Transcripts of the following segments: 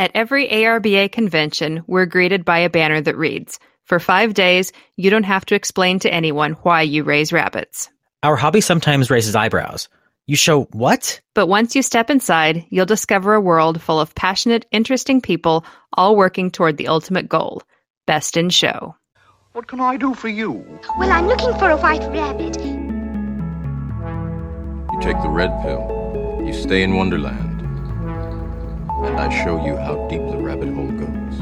At every ARBA convention, we're greeted by a banner that reads, For five days, you don't have to explain to anyone why you raise rabbits. Our hobby sometimes raises eyebrows. You show what? But once you step inside, you'll discover a world full of passionate, interesting people all working toward the ultimate goal best in show. What can I do for you? Well, I'm looking for a white rabbit. You take the red pill, you stay in Wonderland, and I show you how deep the rabbit hole goes.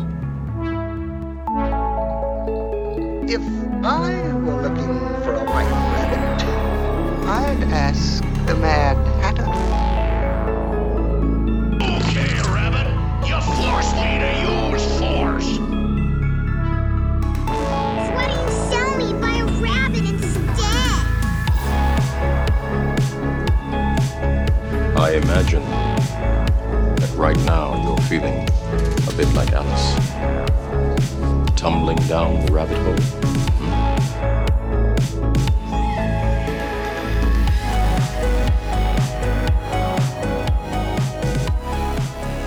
If I were looking for a white rabbit, I'd ask the Mad Hatter. Okay, Rabbit, you force me to use force. Why don't you sell me by a rabbit instead? I imagine that right now you're feeling a bit like Alice. Tumbling down the rabbit hole. Hmm?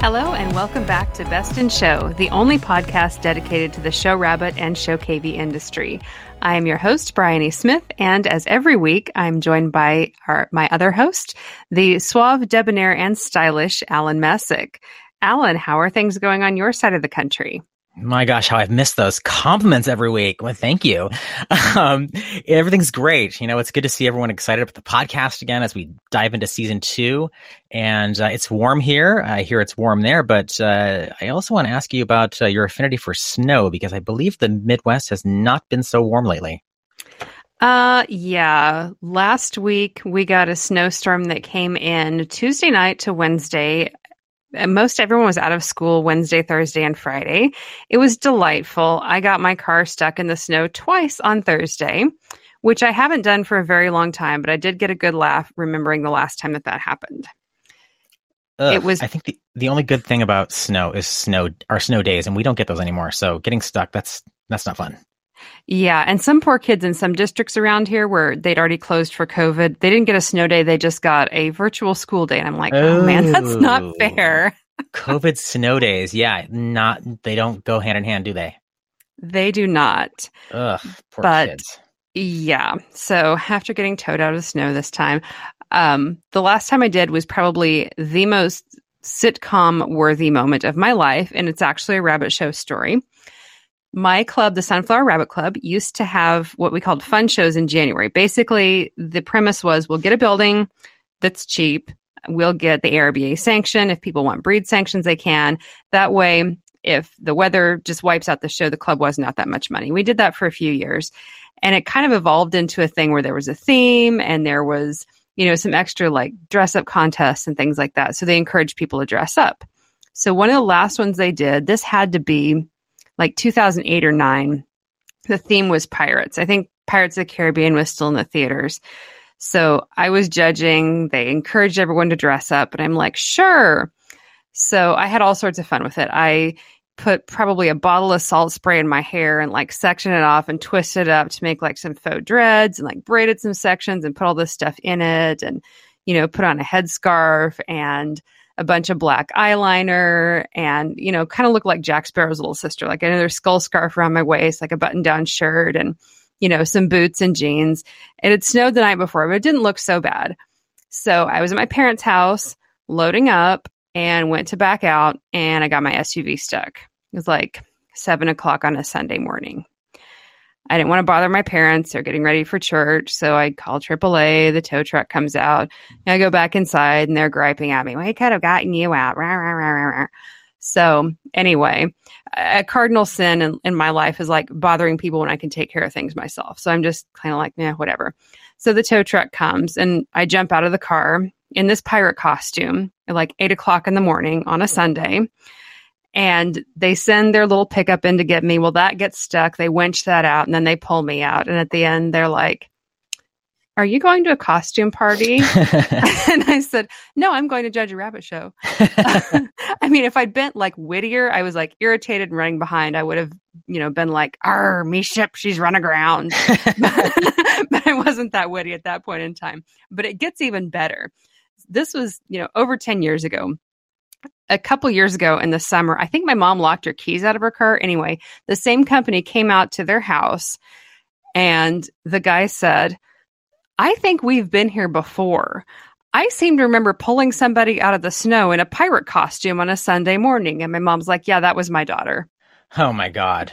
Hello, and welcome back to Best in Show, the only podcast dedicated to the show rabbit and show cavy industry. I am your host, Bryony Smith, and as every week, I'm joined by our, my other host, the suave, debonair, and stylish Alan Messick. Alan, how are things going on your side of the country? My gosh, how I've missed those compliments every week. Well, thank you. Um, everything's great. You know, it's good to see everyone excited about the podcast again as we dive into season two. And uh, it's warm here. I hear it's warm there, but uh, I also want to ask you about uh, your affinity for snow because I believe the Midwest has not been so warm lately. Uh, yeah. Last week we got a snowstorm that came in Tuesday night to Wednesday. Most everyone was out of school Wednesday, Thursday, and Friday. It was delightful. I got my car stuck in the snow twice on Thursday, which I haven't done for a very long time, but I did get a good laugh remembering the last time that that happened. Ugh, It was- I think the, the only good thing about snow is snow are snow days, and we don't get those anymore. So getting stuck, that's that's not fun. Yeah, and some poor kids in some districts around here where they'd already closed for COVID, they didn't get a snow day, they just got a virtual school day. And I'm like, oh, man, that's not Oh. fair. COVID snow days, yeah, not they don't go hand in hand, do they? They do not. Ugh, poor But- kids. Yeah. So after getting towed out of the snow this time, um, the last time I did was probably the most sitcom worthy moment of my life. And it's actually a rabbit show story. My club, the Sunflower Rabbit Club, used to have what we called fun shows in January. Basically, the premise was we'll get a building that's cheap. We'll get the ARBA sanction. If people want breed sanctions, they can. That way, if the weather just wipes out the show, the club wasn't that much money. We did that for a few years and it kind of evolved into a thing where there was a theme and there was you know some extra like dress up contests and things like that so they encouraged people to dress up so one of the last ones they did this had to be like 2008 or 9 the theme was pirates. I think pirates of the caribbean was still in the theaters. So i was judging. They encouraged everyone to dress up and i'm like sure. So i had all sorts of fun with it. I put probably a bottle of salt spray in my hair and like section it off and twist it up to make like some faux dreads and like braided some sections and put all this stuff in it and you know put on a headscarf and a bunch of black eyeliner and you know kind of look like Jack Sparrow's little sister like another skull scarf around my waist like a button down shirt and you know some boots and jeans it had snowed the night before but it didn't look so bad so I was at my parents' house loading up and went to back out and I got my SUV stuck. It was like seven o'clock on a Sunday morning. I didn't want to bother my parents. They're getting ready for church. So I call AAA. The tow truck comes out. And I go back inside and they're griping at me. We could have gotten you out. So anyway, a cardinal sin in, in my life is like bothering people when I can take care of things myself. So I'm just kind of like, yeah, whatever. So the tow truck comes and I jump out of the car in this pirate costume at like eight o'clock in the morning on a Sunday. And they send their little pickup in to get me. Well, that gets stuck. They winch that out and then they pull me out. And at the end, they're like, Are you going to a costume party? and I said, No, I'm going to judge a rabbit show. I mean, if I'd been like Whittier, I was like irritated and running behind, I would have, you know, been like, Arr, me ship, she's running aground. but I wasn't that witty at that point in time. But it gets even better. This was, you know, over 10 years ago. A couple years ago in the summer, I think my mom locked her keys out of her car. Anyway, the same company came out to their house and the guy said, I think we've been here before. I seem to remember pulling somebody out of the snow in a pirate costume on a Sunday morning. And my mom's like, Yeah, that was my daughter. Oh my god!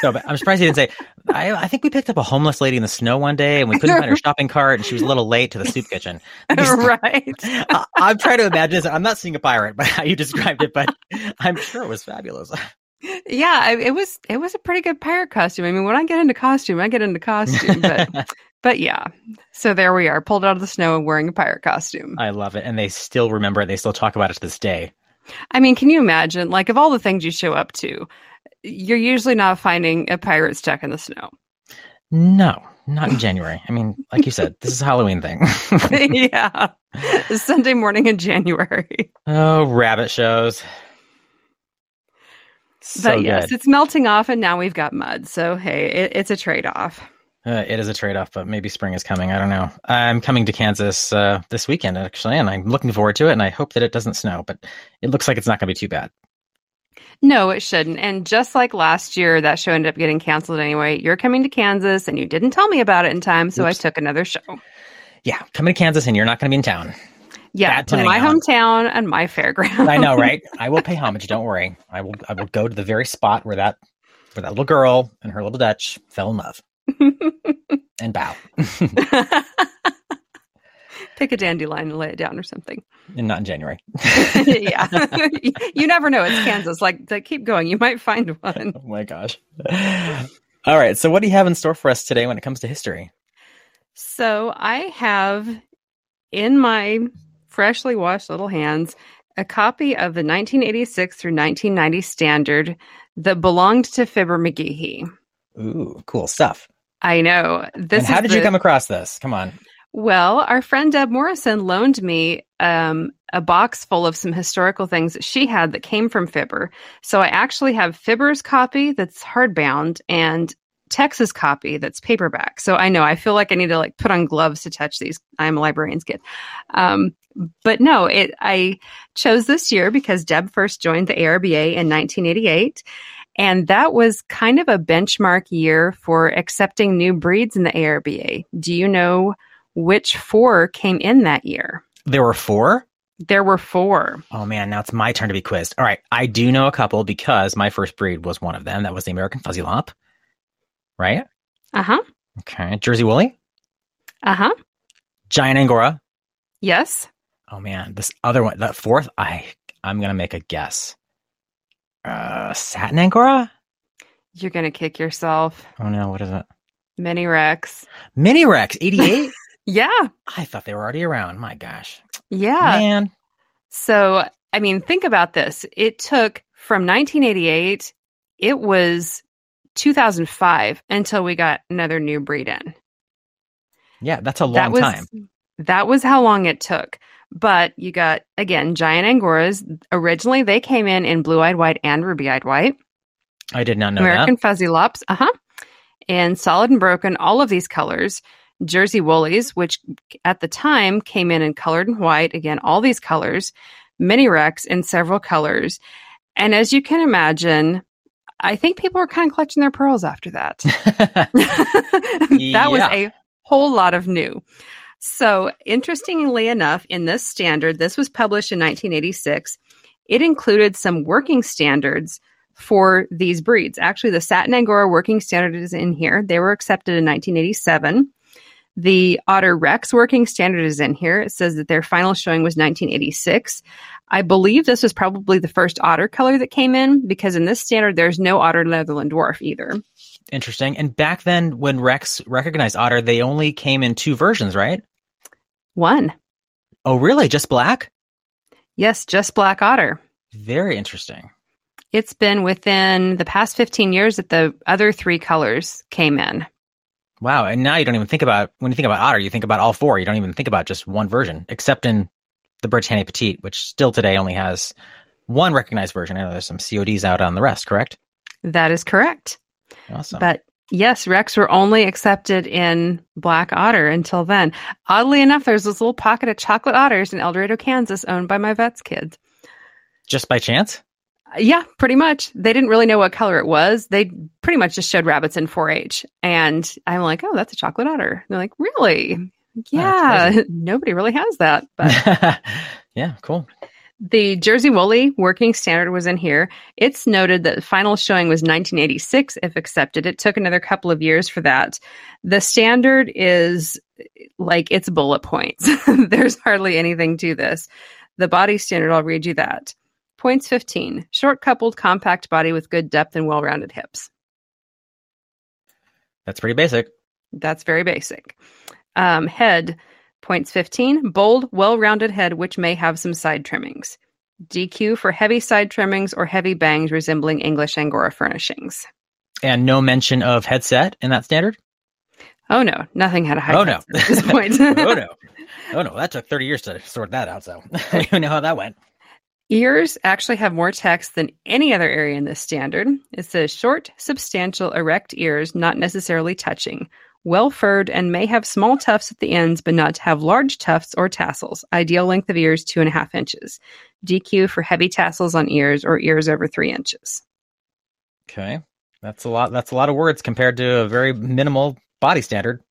So but I'm surprised he didn't say. I, I think we picked up a homeless lady in the snow one day, and we couldn't find her shopping cart, and she was a little late to the soup kitchen. right. I, I'm trying to imagine this. I'm not seeing a pirate, but how you described it, but I'm sure it was fabulous. Yeah, it was it was a pretty good pirate costume. I mean, when I get into costume, I get into costume, but but yeah. So there we are, pulled out of the snow and wearing a pirate costume. I love it, and they still remember it. They still talk about it to this day. I mean, can you imagine? Like, of all the things you show up to, you're usually not finding a pirate stuck in the snow. No, not in January. I mean, like you said, this is a Halloween thing. yeah, Sunday morning in January. oh, rabbit shows. So but yes, good. it's melting off, and now we've got mud. So hey, it, it's a trade off. Uh, it is a trade off, but maybe spring is coming. I don't know. I'm coming to Kansas uh, this weekend, actually, and I'm looking forward to it. And I hope that it doesn't snow, but it looks like it's not going to be too bad. No, it shouldn't. And just like last year, that show ended up getting canceled anyway. You're coming to Kansas, and you didn't tell me about it in time, so Oops. I took another show. Yeah, coming to Kansas, and you're not going to be in town. Yeah, Bad to my hometown and my fairground. I know, right? I will pay homage. Don't worry. I will. I will go to the very spot where that where that little girl and her little Dutch fell in love and bow, Pick a dandelion and lay it down or something. and not in January. yeah, you never know. It's Kansas. Like, like, keep going. You might find one. Oh my gosh. All right. So, what do you have in store for us today when it comes to history? So I have in my freshly washed little hands a copy of the 1986 through 1990 standard that belonged to Fibber McGehee. Ooh, cool stuff. I know. This and how did you come across this? Come on. Well, our friend Deb Morrison loaned me um, a box full of some historical things that she had that came from Fibber. So I actually have Fibber's copy that's hardbound and Tex's copy that's paperback. So I know I feel like I need to like put on gloves to touch these. I'm a librarian's kid. Um, but no, it I chose this year because Deb first joined the ARBA in 1988. And that was kind of a benchmark year for accepting new breeds in the ARBA. Do you know which four came in that year? There were four. There were four. Oh man, now it's my turn to be quizzed. All right, I do know a couple because my first breed was one of them. That was the American Fuzzy Lop, right? Uh huh. Okay, Jersey Woolly, Uh huh. Giant Angora. Yes. Oh man, this other one, that fourth, I I'm gonna make a guess. Uh, Satin Angora. You're going to kick yourself. Oh no, what is it? Mini Rex. Mini Rex, 88. Yeah. I thought they were already around. My gosh, Yeah. man. So, I mean, think about this. It took from 1988, it was 2005 until we got another new breed in. Yeah, that's a long that was, time. That was how long it took. But you got, again, giant Angoras. Originally, they came in in blue eyed white and ruby eyed white. I did not know American Fuzzy Lops, uh huh. And solid and broken, all of these colors. Jersey Woolies, which at the time came in in colored and white. Again, all these colors. Mini Rex in several colors. And as you can imagine, I think people were kind of clutching their pearls after that. that. that was a whole lot of new. So, interestingly enough, in this standard, this was published in 1986. It included some working standards for these breeds. Actually, the Satin Angora working standard is in here. They were accepted in 1987. The Otter Rex working standard is in here. It says that their final showing was 1986. I believe this was probably the first otter color that came in because in this standard, there's no Otter Netherland Dwarf either. Interesting. And back then, when Rex recognized Otter, they only came in two versions, right? One. Oh, really? Just black? Yes, just Black Otter. Very interesting. It's been within the past 15 years that the other three colors came in. Wow. And now you don't even think about, when you think about Otter, you think about all four. You don't even think about just one version, except in the Britannia Petite, which still today only has one recognized version. I know there's some CODs out on the rest, correct? That is correct. Awesome. But yes, Rex were only accepted in Black Otter until then. Oddly enough, there's this little pocket of chocolate otters in El Dorado, Kansas, owned by my vet's kids. Just by chance? Yeah, pretty much. They didn't really know what color it was. They pretty much just showed rabbits in 4-H, and I'm like, "Oh, that's a chocolate otter." And they're like, "Really? Yeah, nobody really has that." But yeah, cool. the Jersey Woolly working standard was in here. It's noted that the final showing was 1986, if accepted. It took another couple of years for that. The standard is like it's bullet points. There's hardly anything to this. The body standard, I'll read you that. Points 15. Short coupled compact body with good depth and well rounded hips. That's pretty basic. That's very basic. Um, head, points 15. Bold, well rounded head, which may have some side trimmings. DQ for heavy side trimmings or heavy bangs resembling English Angora furnishings. And no mention of headset in that standard? Oh no, nothing had a high Oh, no. at this point. oh no. Oh no, that took 30 years to sort that out, so I don't know how that went. Ears actually have more text than any other area in this standard. It says short, substantial, erect ears, not necessarily touching, well furred, and may have small tufts at the ends, but not to have large tufts or tassels. Ideal length of ears, two and a half inches. DQ for heavy tassels on ears or ears over three inches. Okay. That's a lot that's a lot of words compared to a very minimal body standard.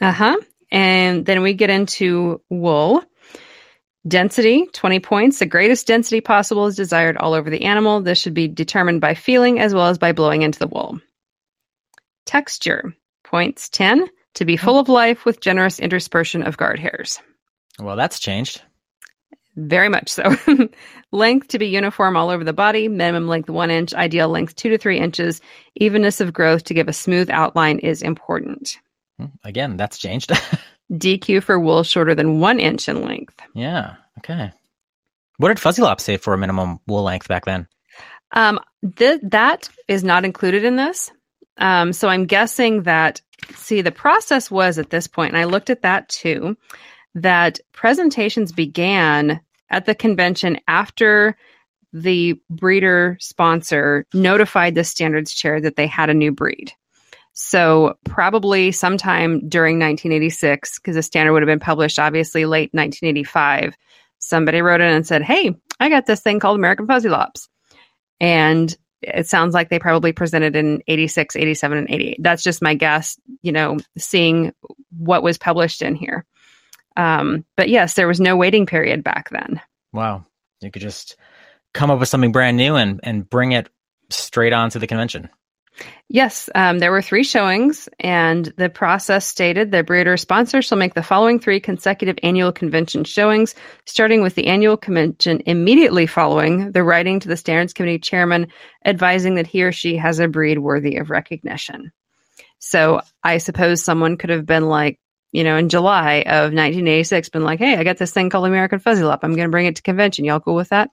Uh huh. And then we get into wool. Density, 20 points. The greatest density possible is desired all over the animal. This should be determined by feeling as well as by blowing into the wool. Texture, points 10. To be full of life with generous interspersion of guard hairs. Well, that's changed. Very much so. length to be uniform all over the body, minimum length one inch, ideal length two to three inches. Evenness of growth to give a smooth outline is important. Hmm, Again, that's changed. DQ for wool shorter than one inch in length. yeah. Okay. What did Fuzzy Lop say for a minimum wool length back then? Um, th- that is not included in this. Um, so I'm guessing that, see, the process was at this point, and I looked at that too, that presentations began at the convention after the breeder sponsor notified the standards chair that they had a new breed. So probably sometime during 1986, because the standard would have been published obviously late 1985, somebody wrote in and said, "Hey, I got this thing called American Fuzzy Lops," and it sounds like they probably presented in 86, 87, and 88. That's just my guess, you know, seeing what was published in here. Um, but yes, there was no waiting period back then. Wow. You could just come up with something brand new and, and bring it straight on to the convention. Yes, um, there were three showings, and the process stated the breeder sponsor shall make the following three consecutive annual convention showings, starting with the annual convention immediately following the writing to the standards committee chairman advising that he or she has a breed worthy of recognition. So I suppose someone could have been like, you know, in July of 1986, been like, "Hey, I got this thing called American Fuzzy Lop. I'm going to bring it to convention. Y'all cool with that?"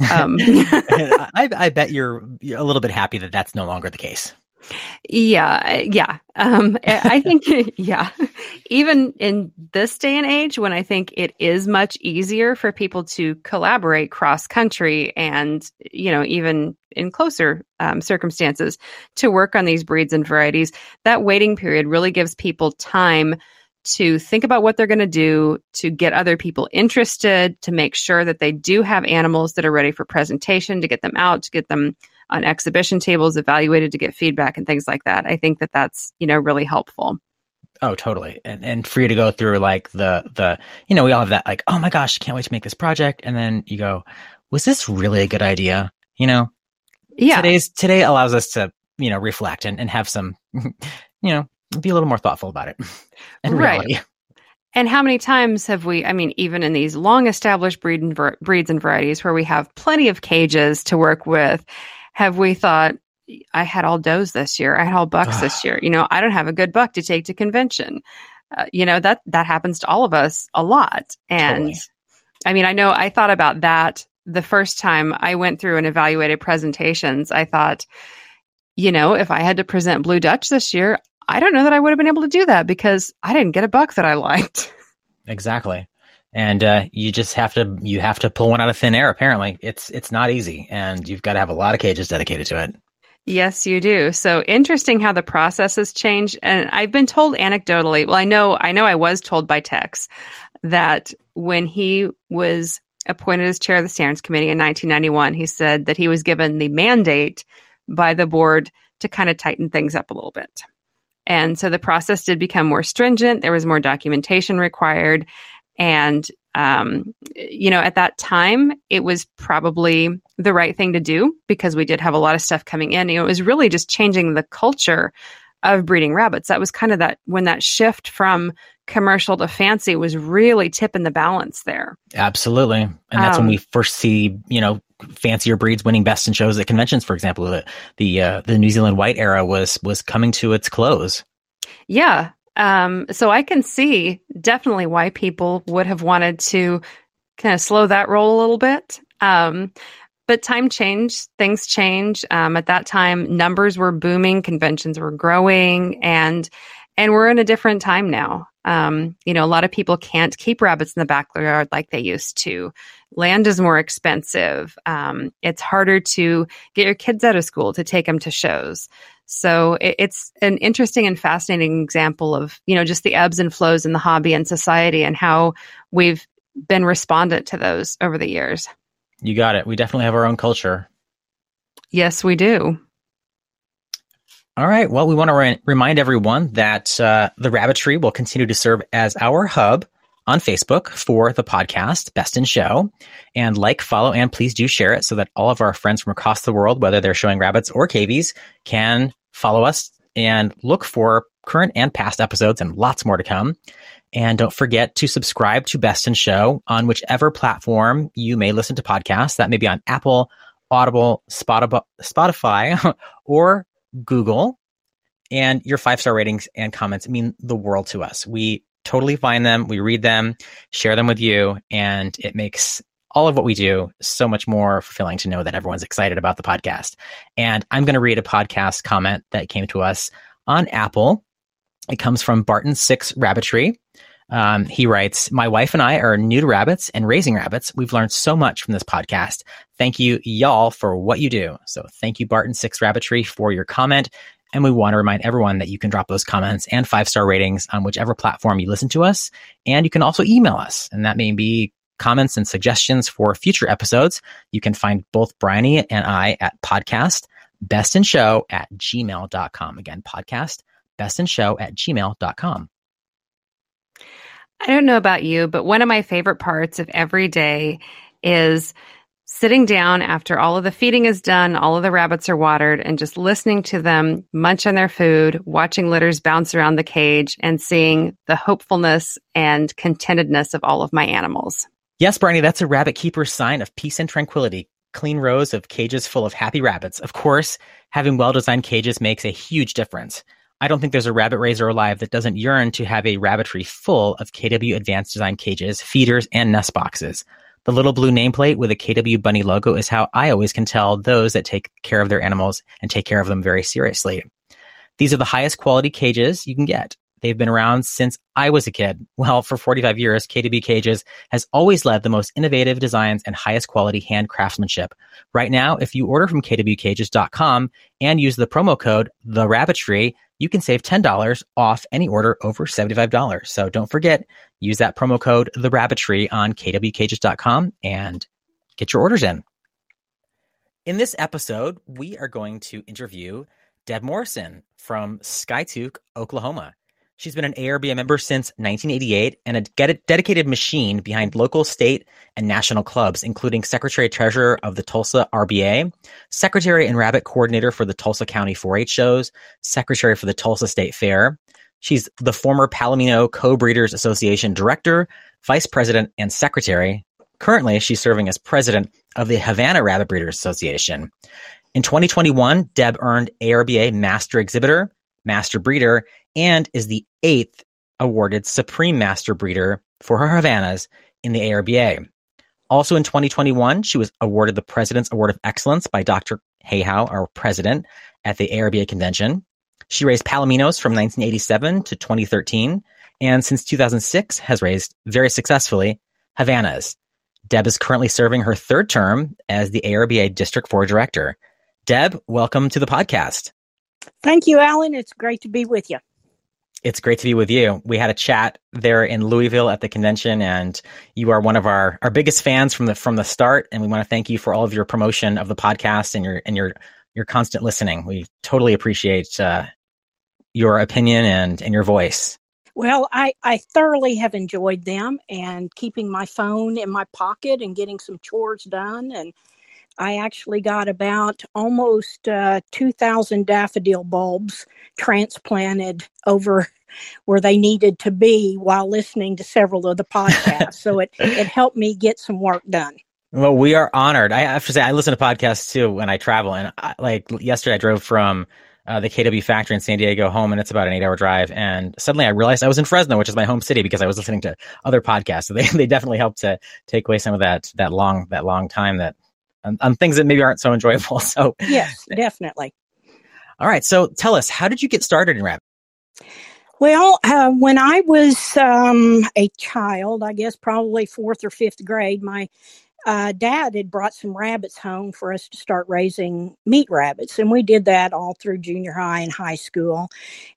Um, I, I bet you're, you're a little bit happy that that's no longer the case. Yeah, yeah. Um, I I think, yeah. Even in this day and age, when I think it is much easier for people to collaborate cross country and, you know, even in closer um, circumstances to work on these breeds and varieties, that waiting period really gives people time to think about what they're going to do, to get other people interested, to make sure that they do have animals that are ready for presentation, to get them out, to get them on exhibition tables evaluated to get feedback and things like that. I think that that's, you know, really helpful. Oh, totally. And and for you to go through like the the you know, we all have that like, oh my gosh, can't wait to make this project. And then you go, was this really a good idea? You know, Yeah. today's today allows us to, you know, reflect and, and have some you know, be a little more thoughtful about it. And Right. reality. And how many times have we, I mean, even in these long established breed and ver- breeds and varieties where we have plenty of cages to work with, have we thought, I had all does this year, I had all bucks this year, you know, I don't have a good buck to take to convention. Uh, you know, that, that happens to all of us a lot. And Totally. I mean, I know I thought about that the first time I went through and evaluated presentations. I thought, you know, if I had to present Blue Dutch this year, I don't know that I would have been able to do that because I didn't get a buck that I liked. Exactly. And uh, you just have to you have to pull one out of thin air. Apparently, it's it's not easy, and you've got to have a lot of cages dedicated to it. Yes, you do. So interesting how the process has changed. And I've been told anecdotally, well, I know, I know I was told by Tex that when he was appointed as chair of the standards committee in 1991, he said that he was given the mandate by the board to kind of tighten things up a little bit. And so the process did become more stringent. There was more documentation required. And, um, you know, at that time, it was probably the right thing to do because we did have a lot of stuff coming in. You know, it was really just changing the culture of breeding rabbits. That was kind of that when that shift from commercial to fancy was really tipping the balance there. Absolutely. And that's Um, when we first see, you know, fancier breeds winning best in shows at conventions, for example. The the uh, the New Zealand white era was was coming to its close. Yeah. Um, so I can see definitely why people would have wanted to kind of slow that roll a little bit. Um, but time changed, things change. Um, at that time, numbers were booming, conventions were growing, and and we're in a different time now. Um, you know, a lot of people can't keep rabbits in the backyard like they used to. Land is more expensive. Um, it's harder to get your kids out of school to take them to shows. So it, it's an interesting and fascinating example of, you know, just the ebbs and flows in the hobby and society and how we've been respondent to those over the years. You got it. We definitely have our own culture. Yes, we do. All right. Well, we want to re- remind everyone that uh, the Rabbitry will continue to serve as our hub on Facebook for the podcast Best in Show. And like, follow, and please do share it so that all of our friends from across the world, whether they're showing rabbits or cavies, can follow us and look for current and past episodes and lots more to come. And don't forget to subscribe to Best in Show on whichever platform you may listen to podcasts. That may be on Apple, Audible, Spotify, Spotify or Google. And your five star ratings and comments mean the world to us. We totally find them, we read them, share them with you, and it makes all of what we do so much more fulfilling to know that everyone's excited about the podcast. And I'm going to read a podcast comment that came to us on Apple. It comes from Barton6 Rabbitry. Um, he writes, My wife and I are new to rabbits and raising rabbits. We've learned so much from this podcast. Thank you, y'all, for what you do. So thank you, Barton6 Rabbitry, for your comment. And we want to remind everyone that you can drop those comments and five star ratings on whichever platform you listen to us. And you can also email us, and that may be comments and suggestions for future episodes. You can find both Bryony and I at podcast bestinshow at gmail.com. Again, podcast bestinshow at gmail.com. I don't know about you, but one of my favorite parts of every day is sitting down after all of the feeding is done, all of the rabbits are watered, and just listening to them munch on their food, watching litters bounce around the cage, and seeing the hopefulness and contentedness of all of my animals. Yes, Barney, that's a rabbit keeper's sign of peace and tranquility. Clean rows of cages full of happy rabbits. Of course, having well designed cages makes a huge difference. I don't think there's a rabbit raiser alive that doesn't yearn to have a rabbitry full of KW advanced design cages, feeders, and nest boxes. The little blue nameplate with a KW Bunny logo is how I always can tell those that take care of their animals and take care of them very seriously. These are the highest quality cages you can get. They've been around since I was a kid. Well, for 45 years, KW Cages has always led the most innovative designs and highest quality hand craftsmanship. Right now, if you order from kwcages.com and use the promo code The Rabbitry, you can save $10 off any order over $75. So don't forget, use that promo code The Rabbitry on kwcages.com and get your orders in. In this episode, we are going to interview Deb Morrison from Skiatook, Oklahoma. She's been an ARBA member since 1988 and a dedicated machine behind local, state, and national clubs, including Secretary Treasurer of the Tulsa RBA, Secretary and Rabbit Coordinator for the Tulsa County 4-H shows, Secretary for the Tulsa State Fair. She's the former Palomino Co-Breeders Association Director, Vice President, and Secretary. Currently, she's serving as President of the Havana Rabbit Breeders Association. In 2021, Deb earned ARBA Master Exhibitor, Master Breeder, and is the eighth awarded Supreme Master Breeder for her Havanas in the ARBA. Also in 2021, she was awarded the President's Award of Excellence by Dr. Hayhow, our president, at the ARBA convention. She raised Palominos from 1987 to 2013, and since 2006 has raised very successfully Havanas. Deb is currently serving her third term as the ARBA District 4 Director. Deb, welcome to the podcast. Thank you, Alan. It's great to be with you. it's great to be with you. We had a chat there in Louisville at the convention, and you are one of our, our biggest fans from the from the start. And we want to thank you for all of your promotion of the podcast and your and your your constant listening. We totally appreciate uh, your opinion and and your voice. Well, I, I thoroughly have enjoyed them and keeping my phone in my pocket and getting some chores done. And I actually got about almost uh, 2,000 daffodil bulbs transplanted over where they needed to be while listening to several of the podcasts. so it, it helped me get some work done. Well, we are honored. I have to say, I listen to podcasts too when I travel. And I, like yesterday, I drove from uh, the KW factory in San Diego home, and it's about an eight hour drive. And suddenly I realized I was in Fresno, which is my home city, because I was listening to other podcasts. So they, they definitely helped to take away some of that that long that long time that on, on things that maybe aren't so enjoyable. So yes, definitely. All right. So tell us, how did you get started in rap? Well, uh, when I was um, a child, I guess probably fourth or fifth grade, my uh, dad had brought some rabbits home for us to start raising meat rabbits, and we did that all through junior high and high school,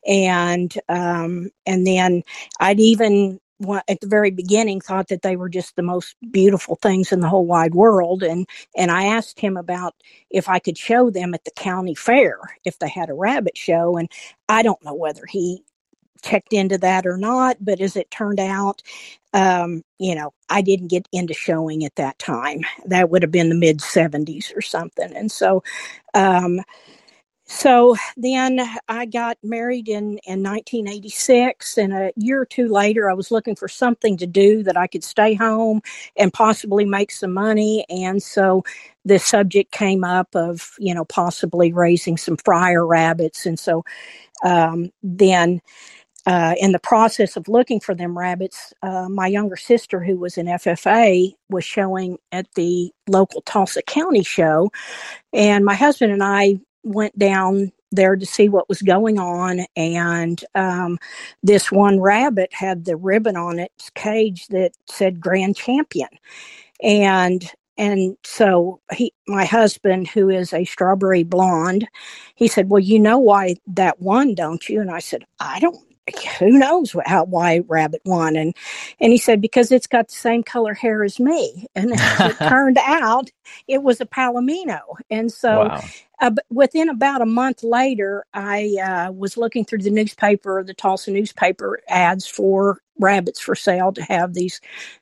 and um, and then I'd even at the very beginning thought that they were just the most beautiful things in the whole wide world and and I asked him about if I could show them at the county fair if they had a rabbit show and I don't know whether he checked into that or not. But as it turned out, um, you know, I didn't get into showing at that time. That would have been the mid 70s or something. And so, um, so then I got married in, in 1986, and a year or two later, I was looking for something to do that I could stay home and possibly make some money. And so the subject came up of, you know, possibly raising some fryer rabbits. And so um, then uh, in the process of looking for them rabbits, uh, my younger sister, who was in FFA, was showing at the local Tulsa County show. And my husband and I went down there to see what was going on. And um, this one rabbit had the ribbon on its cage that said Grand Champion. And and so he my husband who is a strawberry blonde he said well you know why that won don't you and i said i don't who knows how why rabbit won and and he said because it's got the same color hair as me. And it turned out it was a palomino. And so wow. uh, within about a month later i uh, was looking through the newspaper the tulsa newspaper ads for rabbits for sale to have these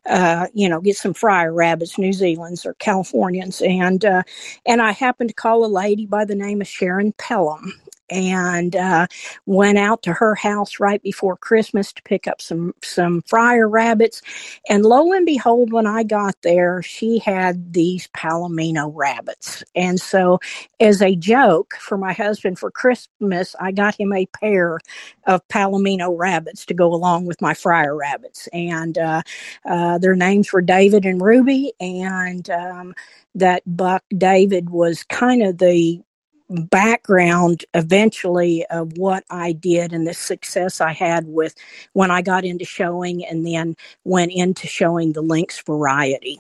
uh, you know get some fryer rabbits new zealand's or californians. And uh, and i happened to call a lady by the name of sharon pelham and uh, went out to her house right before Christmas to pick up some some fryer rabbits. And lo and behold, when I got there, she had these Palomino rabbits. And so, as a joke for my husband for Christmas, I got him a pair of Palomino rabbits to go along with my fryer rabbits. And uh, uh, their names were David and Ruby. And um, that buck David was kind of the background eventually of what I did and the success I had with when I got into showing and then went into showing the Lynx variety.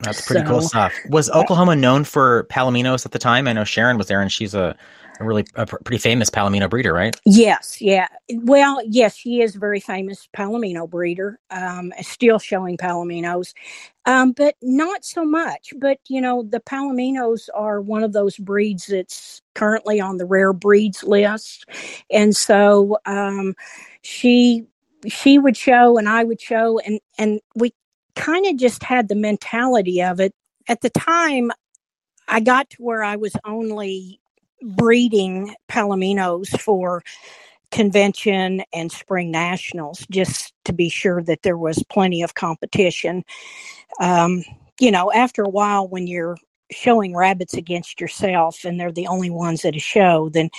That's pretty so, cool stuff. Was Oklahoma known for Palominos at the time? I know Sharon was there and she's a a really a pretty famous Palomino breeder, right? Yes, yeah. Well, yes, she is a very famous Palomino breeder. Um, still showing Palominos, um, but not so much. But you know, the Palominos are one of those breeds that's currently on the rare breeds list, and so um, she she would show and I would show, and and we kind of just had the mentality of it at the time. I got to where I was only breeding palominos for convention and spring nationals just to be sure that there was plenty of competition. Um, you know, after a while, when you're showing rabbits against yourself and they're the only ones at a show, then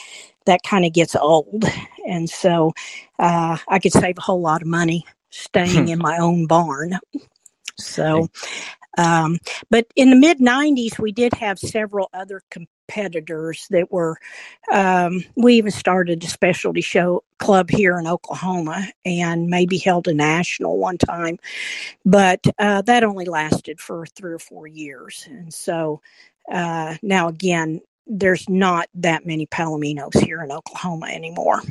that kind of gets old. And so uh, I could save a whole lot of money staying in my own barn. So, um, but in the mid 90s, we did have several other competitors that were, um, we even started a specialty show club here in Oklahoma and maybe held a national one time. But uh, that only lasted for three or four years. And so uh, now, again, there's not that many Palominos here in Oklahoma anymore.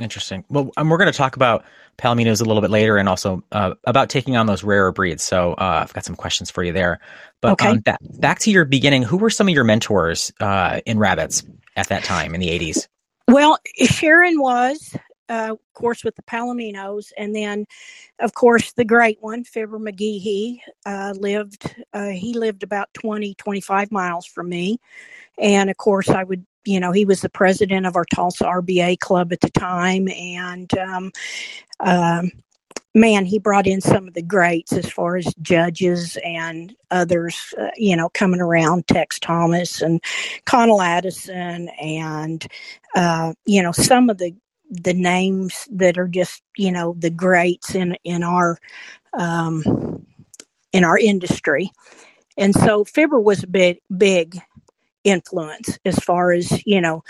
Interesting. Well, um, we're going to talk about Palominos a little bit later, and also uh, about taking on those rarer breeds. So uh, I've got some questions for you there. But Okay. um, ba- back to your beginning, who were some of your mentors uh, in rabbits at that time in the '80s? Well, Sharon was, uh, of course, with the Palominos, and then, of course, the great one, Fibber McGehee, uh, lived. Uh, he lived about 20, 25 miles from me, and of course, I would. You know, he was the president of our Tulsa RBA club at the time, and um, um, man, he brought in some of the greats as far as judges and others, uh, you know, coming around, Tex Thomas and Connell Addison, and, uh, you know, some of the the names that are just, you know, the greats in, in our, um, in our industry. And so Fibber was a big, big influence as far as, you know,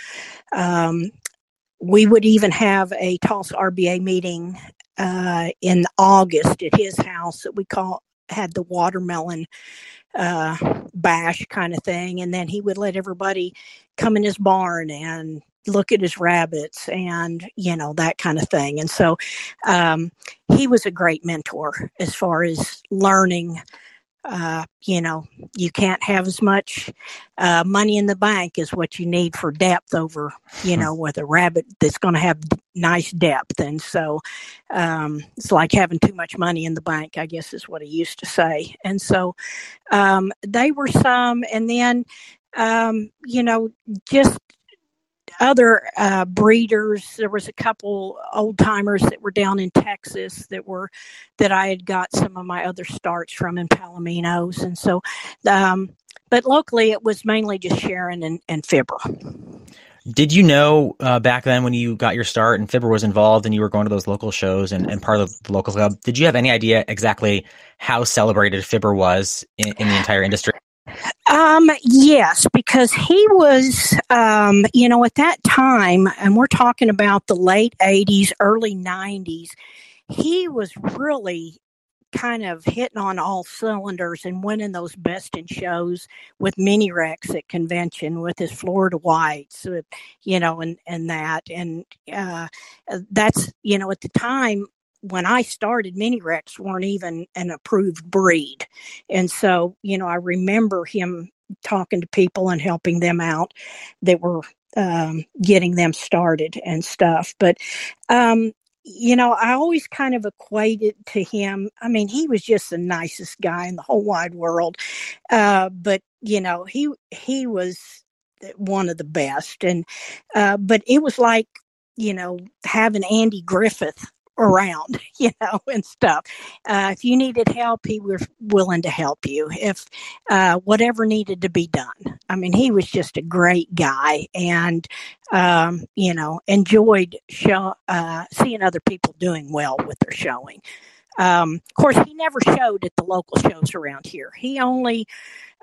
um, we would even have a Tulsa RBA meeting uh, in August at his house that we call had the watermelon uh, bash kind of thing, and then he would let everybody come in his barn and look at his rabbits and you know that kind of thing. And so um, he was a great mentor as far as learning. Uh, you know, you can't have as much uh, money in the bank as what you need for depth over, you know, with a rabbit that's going to have nice depth. And so um, it's like having too much money in the bank, I guess is what he used to say. And so um, they were some, and then, um, you know, just other uh, breeders. There was a couple old timers that were down in Texas that were that I had got some of my other starts from in Palominos, and so. Um, but locally, it was mainly just Sharon and, and Fibber. Did you know uh, back then when you got your start and Fibber was involved and you were going to those local shows and, and part of the local club? Did you have any idea exactly how celebrated Fibber was in, in the entire industry? Um, yes, because he was, um, you know, at that time, and we're talking about the late 80s, early 90s, he was really kind of hitting on all cylinders and winning those best in shows with mini rex at convention with his Florida whites, you know, and, and that. And uh, that's, you know, at the time, when I started, mini rex weren't even an approved breed. And so, you know, I remember him talking to people and helping them out that were um, getting them started and stuff. But, um, you know, I always kind of equated to him. I mean, he was just the nicest guy in the whole wide world. Uh, but, you know, he, he was one of the best. And, uh, but it was like, you know, having Andy Griffith around, you know, and stuff. Uh, if you needed help, he was willing to help you. If uh, whatever needed to be done, I mean, he was just a great guy, and um, you know, enjoyed show, uh, seeing other people doing well with their showing. Um, of course, he never showed at the local shows around here. He only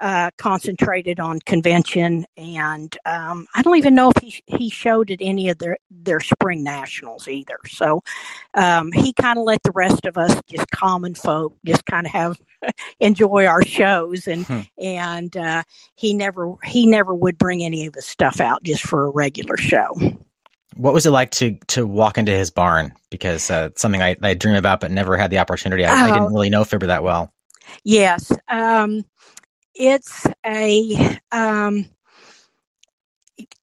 uh, concentrated on convention, and um, I don't even know if he he showed at any of their their spring nationals either. So um, he kind of let the rest of us, just common folk, just kind of have enjoy our shows, and Hmm. and uh, he never he never would bring any of his stuff out just for a regular show. What was it like to to walk into his barn? Because uh, something I, I dream about, but never had the opportunity. I, I Oh. didn't really know Fibber that well. Yes. Um, it's a, um,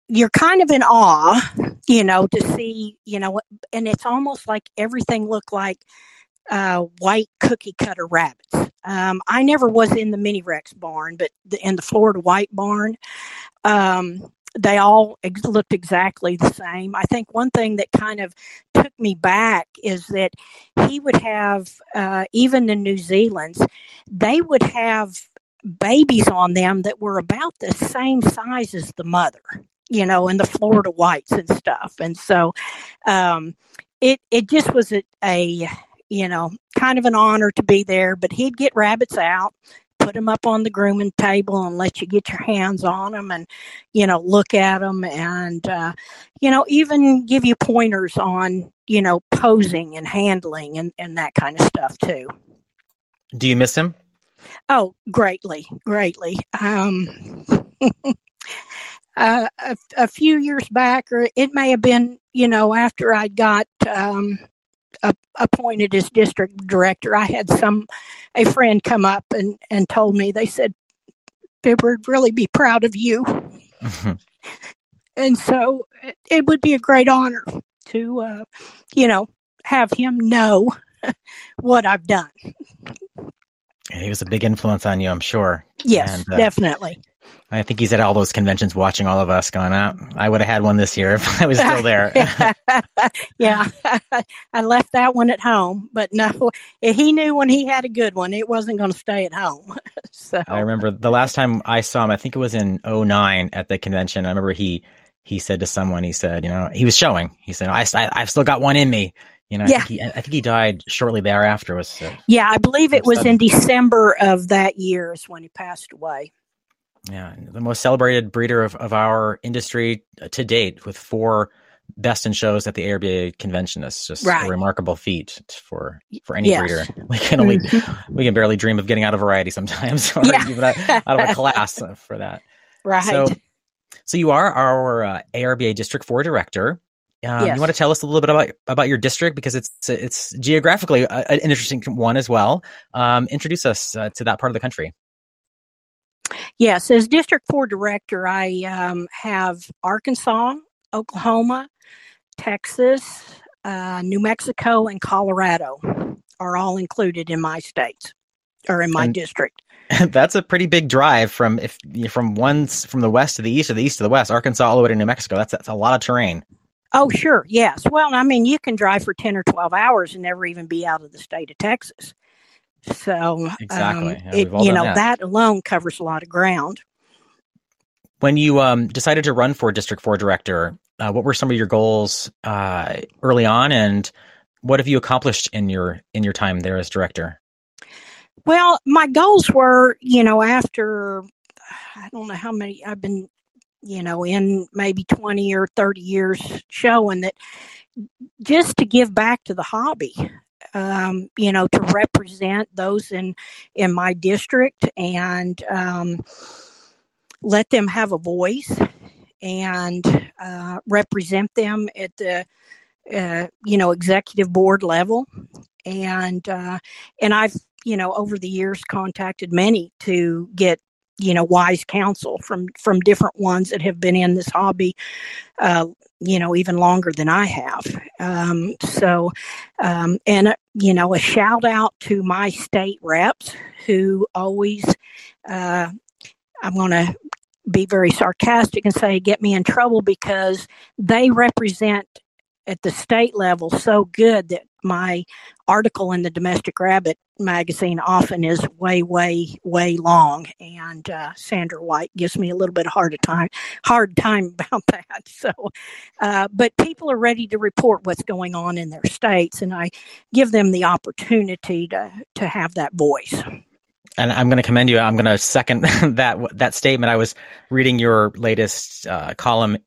you're kind of in awe, you know, to see, you know, and it's almost like everything looked like uh, white cookie cutter rabbits. Um, I never was in the mini Rex barn, but the, in the Florida white barn, um, they all ex- looked exactly the same. I think one thing that kind of took me back is that he would have, uh, even the New Zealand's, they would have babies on them that were about the same size as the mother, you know, and the Florida whites and stuff. And so um, it it just was a, a you know kind of an honor to be there. But he'd get rabbits out, put them up on the grooming table, and let you get your hands on them and you know look at them and uh, you know even give you pointers on you know posing and handling and and that kind of stuff too. Do you miss him? Oh, greatly, greatly. Um, uh, a, a few years back, or it may have been, you know, after I got um, appointed as district director, I had some a friend come up and and told me they said, "Bib would really be proud of you," and so it, it would be a great honor to, uh, you know, have him know what I've done. he was a big influence on you, I'm sure. Yes, And, uh, definitely. I think he's at all those conventions watching all of us going out. I would have had one this year if I was still there. yeah, I left that one at home, but no, he knew when he had a good one, it wasn't going to stay at home. so I remember the last time I saw him, I think it was in 09 at the convention. I remember he he said to someone, he said, you know, he was showing. He said, I, I I've still got one in me. You know, I, Yeah. think he, I think he died shortly thereafter. Was uh, yeah, I believe it was in December of that year is when he passed away. Yeah, the most celebrated breeder of, of our industry uh, to date, with four best in shows at the ARBA convention. It's just Right. a remarkable feat for for any Yes. breeder. We can only Mhm. we can barely dream of getting out of variety sometimes, or Yeah. even out, out of a class for that. Right. So, so you are our uh, ARBA District Four director. Um, Yes. You want to tell us a little bit about about your district because it's it's geographically a, an interesting one as well. Um, introduce us uh, to that part of the country. Yes, as District 4 director, I um, have Arkansas, Oklahoma, Texas, uh, New Mexico, and Colorado are all included in my states or in my And- district. That's a pretty big drive from if from one from the west to the east or the east to the west, Arkansas all the way to New Mexico. That's that's a lot of terrain. Oh, sure. Yes. Well, I mean, you can drive for 10 or 12 hours and never even be out of the state of Texas. So, Exactly. um, Yeah, it, you know, that. that alone covers a lot of ground. When you um, decided to run for District Four director, uh, what were some of your goals uh, early on, and what have you accomplished in your in your time there as director? Well, my goals were, you know, after I don't know how many I've been, you know, in maybe 20 or 30 years showing that just to give back to the hobby. Um, you know, to represent those in in my district and um, let them have a voice and uh, represent them at the uh, you know executive board level. And uh, and I've you know over the years contacted many to get you know wise counsel from from different ones that have been in this hobby uh, you know even longer than I have. Um, so um, and uh, you know a shout out to my state reps who always uh, I'm going to be very sarcastic and say get me in trouble because they represent at the state level so good that my article in the domestic rabbit magazine often is way way way long and uh, sandra white gives me a little bit of hard time hard time about that so uh, but people are ready to report what's going on in their states and i give them the opportunity to to have that voice And I'm going to commend you. I'm going to second that that statement. I was reading your latest uh, column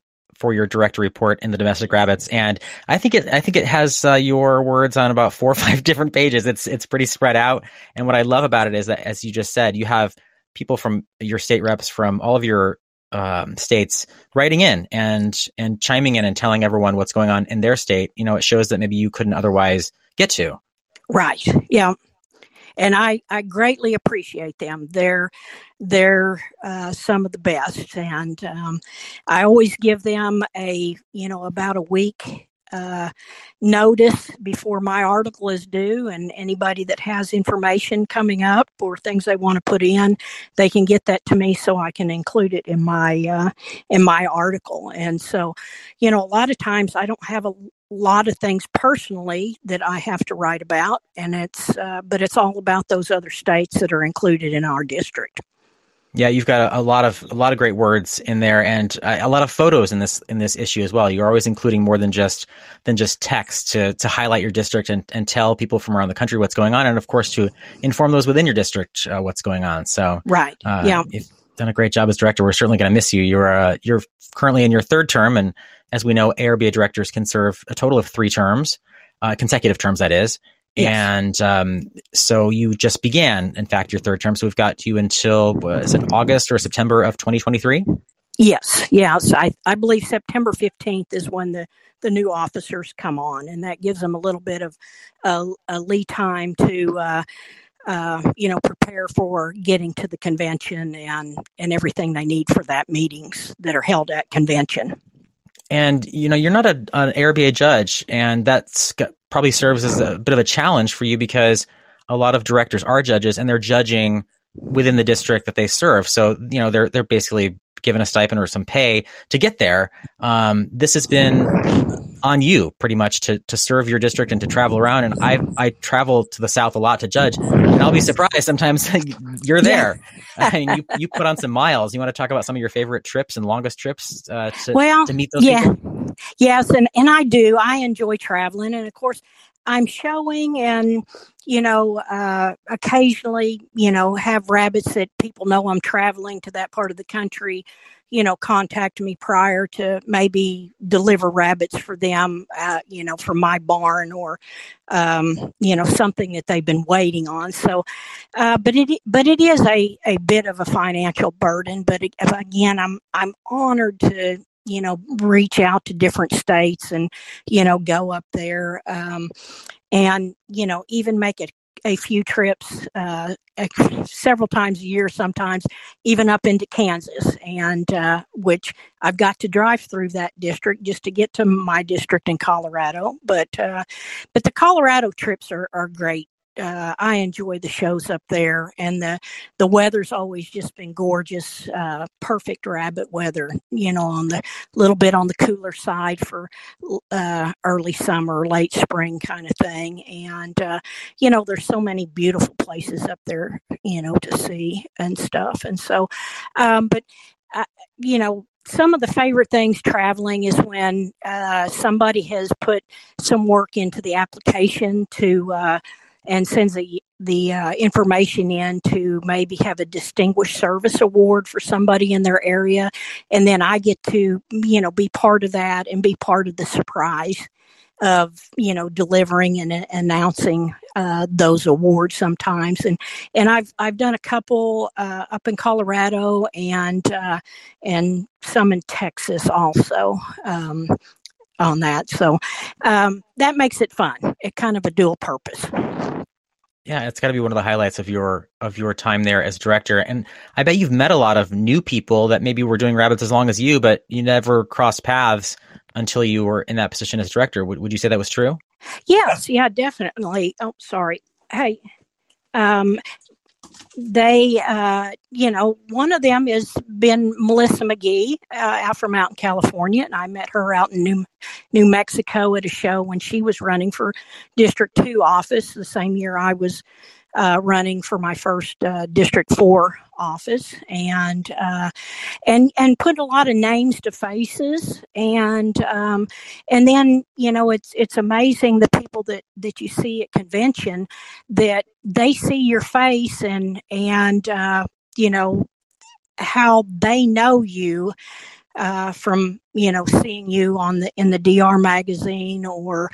for your direct report in the domestic rabbits, and I think it I think it has uh, your words on about four or five different pages. It's it's pretty spread out. And what I love about it is that, as you just said, you have people from your state reps from all of your um, states writing in and and chiming in and telling everyone what's going on in their state. You know, it shows that maybe you couldn't otherwise get to. Right. Yeah. And I, I greatly appreciate them. They're they're uh, some of the best, and um, I always give them a you know about a week uh, notice before my article is due. And anybody that has information coming up or things they want to put in, they can get that to me so I can include it in my uh, in my article. And so, you know, a lot of times I don't have a lot of things personally that I have to write about, and it's uh, but it's all about those other states that are included in our district. Yeah, you've got a, a lot of a lot of great words in there, and uh, a lot of photos in this in this issue as well. You're always including more than just than just text to to highlight your district and and tell people from around the country what's going on, and of course to inform those within your district uh, what's going on. So, Right? uh, yeah. you've done a great job as director. We're certainly going to miss you. You're uh, you're currently in your third term, and as we know, ARBA directors can serve a total of three terms, uh, consecutive terms, that is. Yes. And um, so you just began, in fact, your third term. So we've got you until what is it August or September of 2023? Yes, yes. I, I believe September 15th is when the, the new officers come on, and that gives them a little bit of uh, a lead time to, uh, uh, you know, prepare for getting to the convention and, and everything they need for that meetings that are held at convention. And you know, you're not a, an ARBA judge, and that's probably serves as a bit of a challenge for you because a lot of directors are judges, and they're judging within the district that they serve. So you know, they're they're basically given a stipend or some pay to get there. Um, this has been on you pretty much to, to serve your district and to travel around. And I, I travel to the South a lot to judge and I'll be surprised sometimes you're there and you, you put on some miles. You want to talk about some of your favorite trips and longest trips uh, to, well, to meet those yeah. people? Yes. And, and I do, I enjoy traveling. And of course I'm showing and, you know, uh, occasionally, you know, have rabbits that people know I'm traveling to that part of the country, you know, contact me prior to maybe deliver rabbits for them, uh, you know, from my barn or, um, you know, something that they've been waiting on. So, uh, but it, but it is a, a bit of a financial burden. But again, I'm, I'm honored to, you know reach out to different states and you know go up there um, and you know even make it a few trips uh, several times a year sometimes even up into kansas and uh, which i've got to drive through that district just to get to my district in colorado but uh, but the colorado trips are, are great uh, I enjoy the shows up there, and the the weather's always just been gorgeous, uh, perfect rabbit weather. You know, on the little bit on the cooler side for uh, early summer, late spring kind of thing, and uh, you know, there's so many beautiful places up there, you know, to see and stuff. And so, um, but uh, you know, some of the favorite things traveling is when uh, somebody has put some work into the application to uh, and sends the the uh, information in to maybe have a distinguished service award for somebody in their area, and then I get to you know be part of that and be part of the surprise of you know delivering and uh, announcing uh, those awards sometimes. And and I've I've done a couple uh, up in Colorado and uh, and some in Texas also um, on that. So um, that makes it fun. It kind of a dual purpose yeah, it's got to be one of the highlights of your of your time there as director. And I bet you've met a lot of new people that maybe were doing rabbits as long as you, but you never crossed paths until you were in that position as director. Would would you say that was true? Yes, yeah, definitely. Oh, sorry. Hey, um, they, uh, you know, one of them has been Melissa McGee uh, out from out in California, and I met her out in New New Mexico at a show when she was running for District Two office the same year I was uh, running for my first uh, District Four office, and uh, and and put a lot of names to faces, and um, and then you know it's it's amazing the people that that you see at convention that they see your face and and uh, you know how they know you uh, from you know seeing you on the in the DR magazine or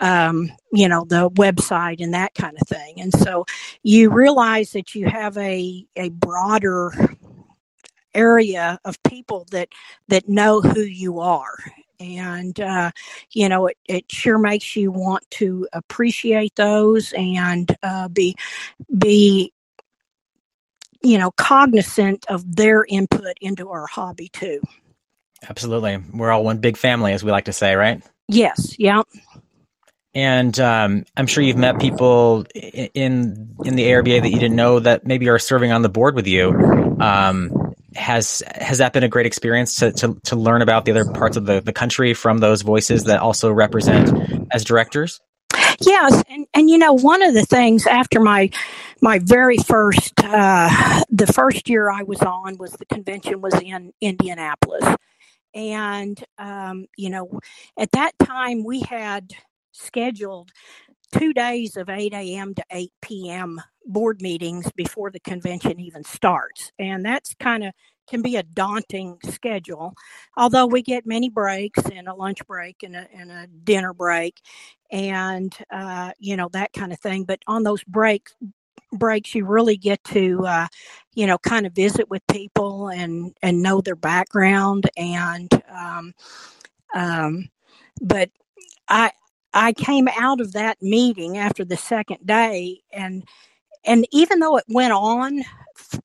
um, you know the website and that kind of thing, and so you realize that you have a a broader area of people that that know who you are. And uh, you know it, it sure makes you want to appreciate those and uh, be be you know cognizant of their input into our hobby too Absolutely. We're all one big family, as we like to say, right? Yes. Yeah. And um, I'm sure you've met people in in the ARBA that you didn't know that maybe are serving on the board with you. Um, has has that been a great experience to, to, to learn about the other parts of the, the country from those voices that also represent as directors? Yes, and and you know one of the things after my my very first uh, the first year I was on was the convention was in Indianapolis, and, um, you know, at that time we had scheduled two days of 8 a.m. to 8 p.m. board meetings before the convention even starts. And that's kind of can be a daunting schedule, although we get many breaks and a lunch break and a, and a dinner break and, uh, you know, that kind of thing. But on those breaks, breaks you really get to uh, you know kind of visit with people and and know their background and um, um, but I I came out of that meeting after the second day and and even though it went on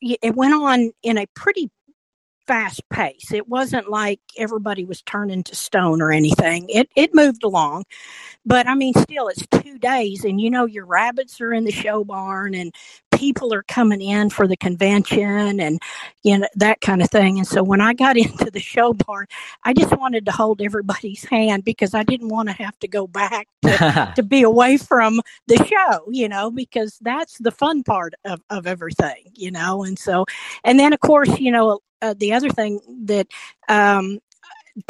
it went on in a pretty fast pace. It wasn't like everybody was turning to stone or anything. It it moved along. But I mean still it's 2 days and you know your rabbits are in the show barn and people are coming in for the convention and you know that kind of thing. And so when I got into the show barn, I just wanted to hold everybody's hand because I didn't want to have to go back to, to be away from the show, you know, because that's the fun part of, of everything, you know. And so and then of course, you know, uh, the other thing that um,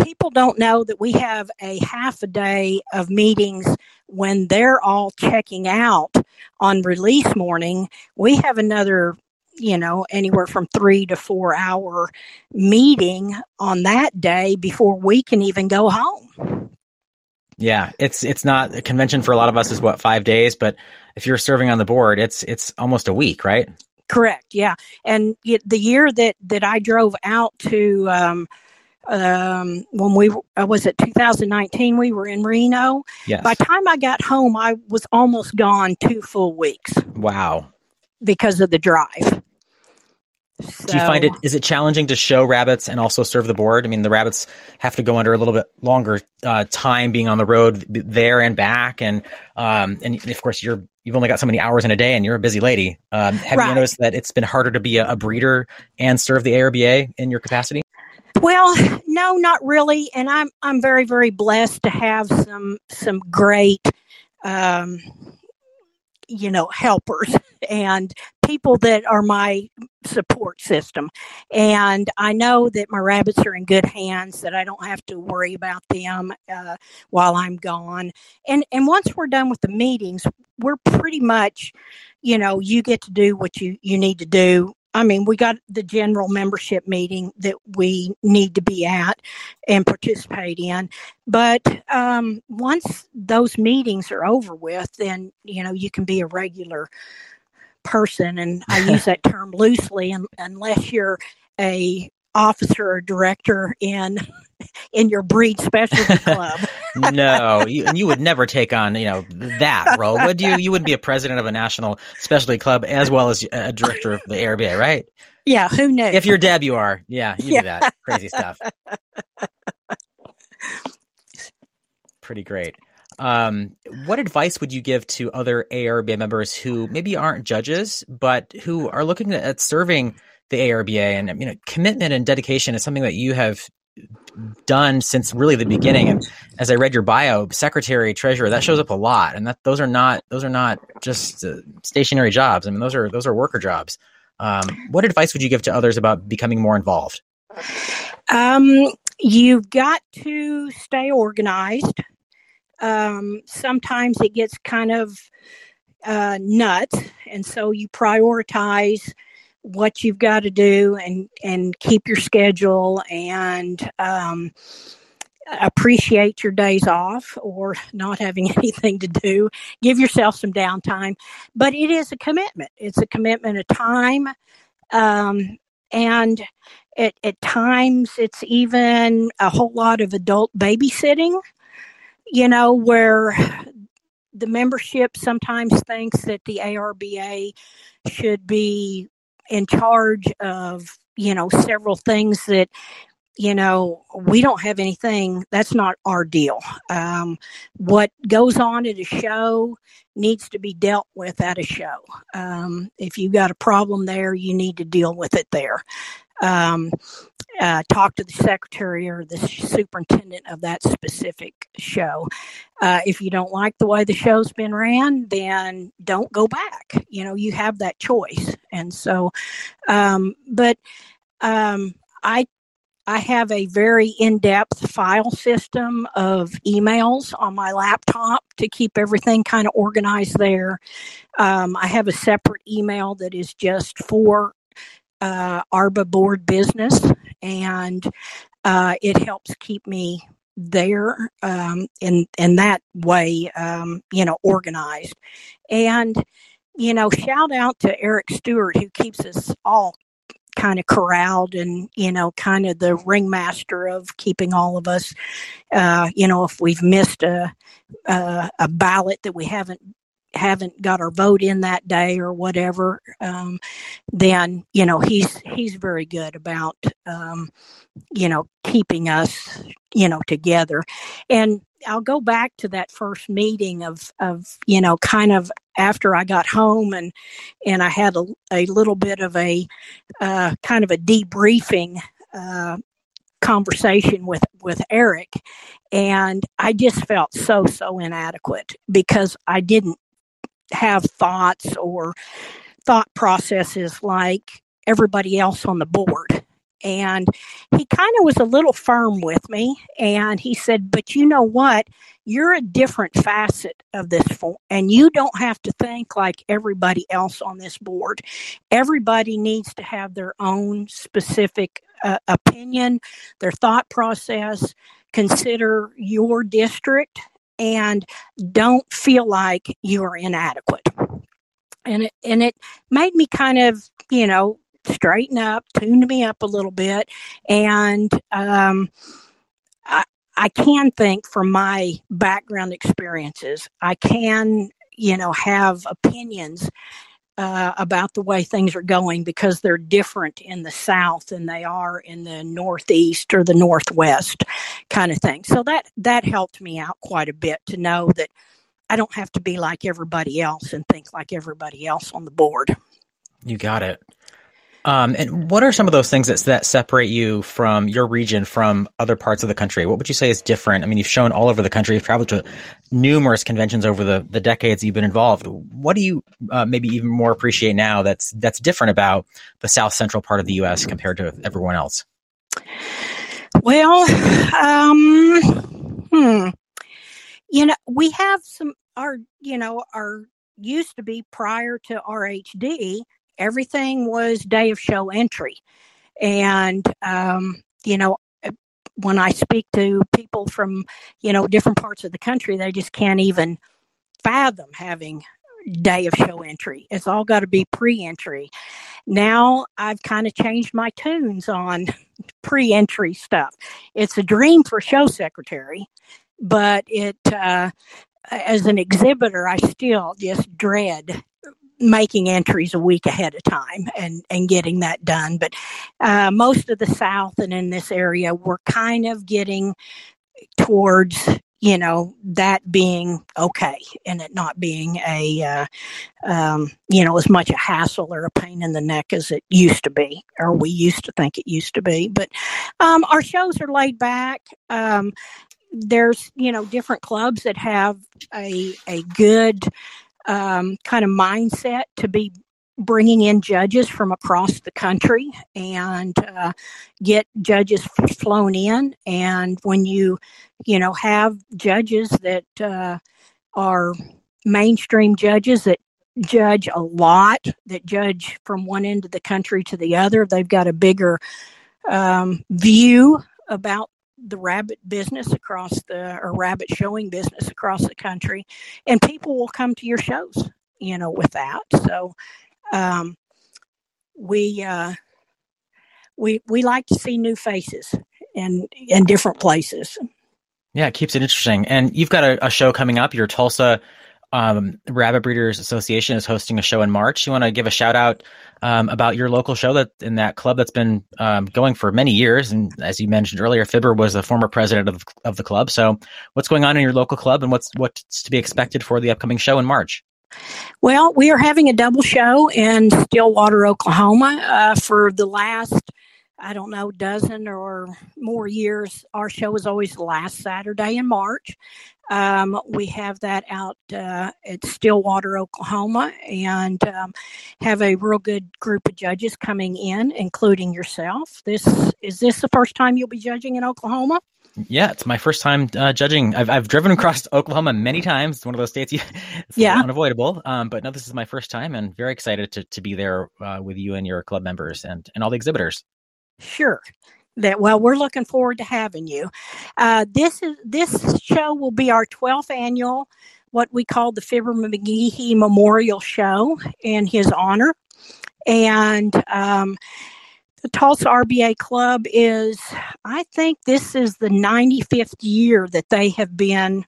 people don't know that we have a half a day of meetings when they're all checking out on release morning. We have another, you know, anywhere from three to four hour meeting on that day before we can even go home. Yeah, it's it's not a convention for a lot of us is what five days, but if you're serving on the board, it's it's almost a week, right? Correct. Yeah, and the year that that I drove out to um, um, when we uh, was it 2019, we were in Reno. Yes. By the time I got home, I was almost gone two full weeks. Wow. Because of the drive. So, Do you find it is it challenging to show rabbits and also serve the board? I mean, the rabbits have to go under a little bit longer uh, time being on the road there and back, and um, and of course you're you've only got so many hours in a day, and you're a busy lady. Um, have right. you noticed that it's been harder to be a, a breeder and serve the ARBA in your capacity? Well, no, not really, and I'm I'm very very blessed to have some some great um, you know helpers and people that are my support system. And i know that my rabbits are in good hands that i don't have to worry about them uh, while i'm gone. And and once we're done with the meetings we're pretty much you know you get to do what you you need to do I mean, we got the general membership meeting that we need to be at and participate in. But um, once those meetings are over with, then, you know, you can be a regular person. And I use that term loosely, unless you're a officer or director in in your breed specialty club. no, you, and you would never take on you know that role, would you? You wouldn't be a president of a national specialty club as well as a director of the ARBA, right? Yeah, who knows? If you're Deb, you are. Yeah, you yeah. do that crazy stuff. Pretty great. Um, what advice would you give to other ARBA members who maybe aren't judges, but who are looking at serving the ARBA? And you know, commitment and dedication is something that you have done since really the beginning. And as I read your bio, secretary, treasurer, that shows up a lot. And that those are not those are not just uh, stationary jobs. I mean, those are those are worker jobs. Um, what advice would you give to others about becoming more involved? Um, you've got to stay organized. Um, sometimes it gets kind of uh, nuts, and so you prioritize what you've got to do and and keep your schedule and um, appreciate your days off or not having anything to do. Give yourself some downtime but it is a commitment. It's a commitment of time um, and at, at times it's even a whole lot of adult babysitting you know where the membership sometimes thinks that the ARBA should be in charge of you know several things that you know we don't have anything that's not our deal. Um, what goes on at a show needs to be dealt with at a show. Um, if you've got a problem there you need to deal with it there. Um, uh, talk to the secretary or the superintendent of that specific show. Uh, if you don't like the way the show's been ran, then don't go back. You know, you have that choice. And so, um, but um, I I have a very in depth file system of emails on my laptop to keep everything kind of organized there. Um, I have a separate email that is just for uh, ARBA board business, and uh, it helps keep me there um, in in that way, um, you know, organized. And you know, shout out to Eric Stewart who keeps us all kind of corralled and you know kind of the ringmaster of keeping all of us uh, you know if we've missed a, a a ballot that we haven't haven't got our vote in that day or whatever um, then you know he's he's very good about um, you know keeping us you know together. And I'll go back to that first meeting of of you know kind of after I got home and and I had a, a little bit of a uh, kind of a debriefing uh, conversation with with Eric, and I just felt so so inadequate because I didn't have thoughts or thought processes like everybody else on the board. And he kind of was a little firm with me and he said but you know what? You're a different facet of this form and you don't have to think like everybody else on this board. Everybody needs to have their own specific uh, opinion their thought process. Consider your district and don't feel like you're inadequate. And it and it made me kind of you know straighten up, tuned me up a little bit, and um, I, I can think from my background experiences, I can, you know, have opinions uh, about the way things are going because they're different in the South than they are in the Northeast or the Northwest, kind of thing. So that that helped me out quite a bit to know that I don't have to be like everybody else and think like everybody else on the board. You got it. Um, and what are some of those things that that separate you from your region from other parts of the country? What would you say is different? I mean, you've shown all over the country, you've traveled to numerous conventions over the, the decades you've been involved. What do you uh, maybe even more appreciate now that's that's different about the South Central part of the U.S. compared to everyone else? Well, um, hmm. you know, we have some our you know our used to be prior to RHD everything was day of show entry. And, um, you know, when I speak to people from, you know, different parts of the country, they just can't even fathom having day of show entry. It's all got to be pre entry. Now I've kind of changed my tunes on pre entry stuff. It's a dream for show secretary, but it, uh, as an exhibitor, I still just dread making entries a week ahead of time and and getting that done. But uh, most of the south and in this area we're kind of getting towards you know that being okay and it not being a uh, um, you know as much a hassle or a pain in the neck as it used to be or we used to think it used to be. But um, our shows are laid back. Um, there's you know different clubs that have a a good um, kind of mindset to be bringing in judges from across the country and uh, get judges flown in. And when you you know have judges that uh, are mainstream judges that judge a lot that judge from one end of the country to the other they've got a bigger um, view about the rabbit business across the or rabbit showing business across the country and people will come to your shows you know with that. So um, we uh, we we like to see new faces in in different places. Yeah it keeps it interesting. And you've got a, a show coming up your tulsa um, Rabbit Breeders Association is hosting a show in March. You want to give a shout out um, about your local show that in that club that's been um, going for many years. And as you mentioned earlier, Fibber was the former president of, of the club. So, what's going on in your local club, and what's what's to be expected for the upcoming show in March? Well, we are having a double show in Stillwater, Oklahoma, uh, for the last I don't know, dozen or more years. Our show is always last Saturday in March. Um, we have that out uh, at Stillwater, Oklahoma, and um, have a real good group of judges coming in, including yourself. This is this the first time you'll be judging in Oklahoma? Yeah, it's my first time uh, judging. I've I've driven across Oklahoma many times. It's one of those states, you, it's yeah, unavoidable. Um, but no, this is my first time, and very excited to to be there uh, with you and your club members and and all the exhibitors. Sure that well we're looking forward to having you uh, this is this show will be our 12th annual what we call the Fibber McGehee Memorial Show in his honor. And um, the Tulsa RBA Club is, I think this is the 95th year that they have been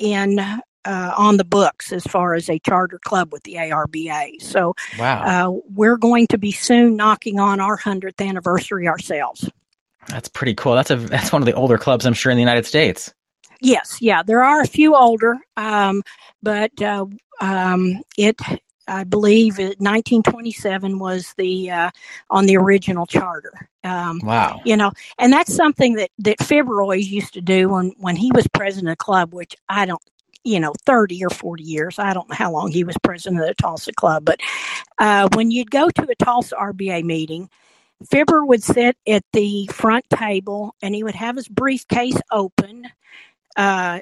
in uh, on the books as far as a charter club with the ARBA. So Wow. uh, we're going to be soon knocking on our 100th anniversary ourselves. That's pretty cool. That's a that's one of the older clubs I'm sure in the United States. Yes, yeah, there are a few older, um, but uh, um, it, I believe, it, 1927 was the uh, on the original charter. Um, Wow. you know, and that's something that that always used to do when when he was president of the club, which I don't. You know, 30 or 40 years. I don't know how long he was president of the Tulsa Club, but uh, when you'd go to a Tulsa RBA meeting, Fibber would sit at the front table and he would have his briefcase open uh,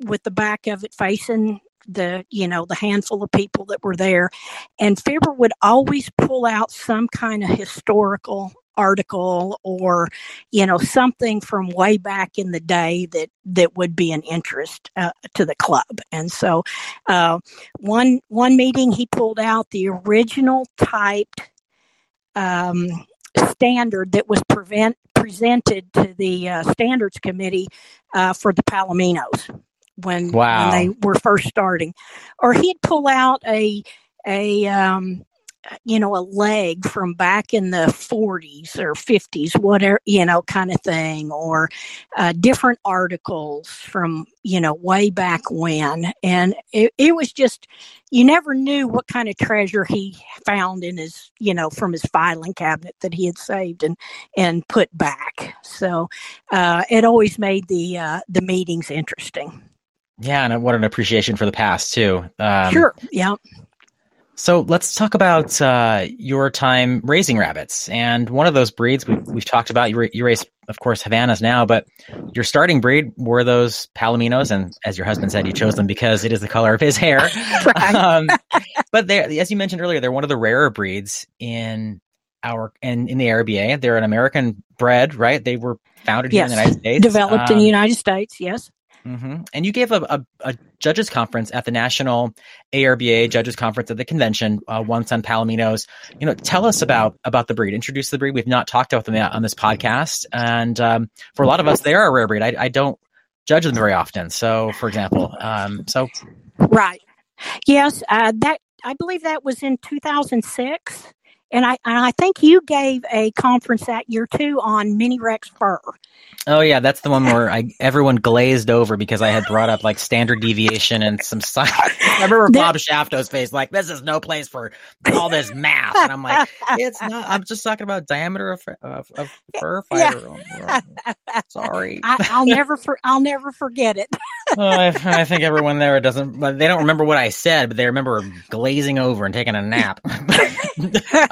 with the back of it facing the you know the handful of people that were there and Fibber would always pull out some kind of historical article or you know something from way back in the day that that would be an interest uh, to the club and so uh, one one meeting he pulled out the original typed um, standard that was prevent, presented to the uh, standards committee uh, for the Palominos when Wow. when they were first starting, or he'd pull out a a um, you know a leg from back in the 40s or 50s whatever you know kind of thing or uh, different articles from you know way back when. And it, it was just you never knew what kind of treasure he found in his you know from his filing cabinet that he had saved and and put back. So uh, it always made the uh, the meetings interesting. Yeah, and what an appreciation for the past too. Um, sure yeah So let's talk about uh, your time raising rabbits. And one of those breeds we've, we've talked about, you, ra- you raise, of course, Havanas now, but your starting breed were those Palominos. And as your husband said, you chose them because it is the color of his hair. Um, but as you mentioned earlier, they're one of the rarer breeds in our in, in the RBA. They're an American bred, right? They were founded here in the United States. developed in Um, the united states yes hmm And you gave a, a, a judges conference at the National ARBA Judges Conference at the convention uh, once on Palominos. You know, tell us about about the breed. Introduce the breed. We've not talked about them on this podcast, and um, for a lot of us, they are a rare breed. I, I don't judge them very often. So, for example, um, so Right. Yes, uh, that I believe that was in 2006, and I and I think you gave a conference that year too on mini Rex fur. oh yeah, that's the one where I everyone glazed over because I had brought up like standard deviation and some science. I remember Bob Shafto's face, like this is no place for all this math, and I'm like. It's not. I'm just talking about diameter of, of, of fur Yeah. Sorry. I, I'll never for, I'll never forget it. I, I think everyone there doesn't. But they don't remember what I said, but they remember glazing over and taking a nap.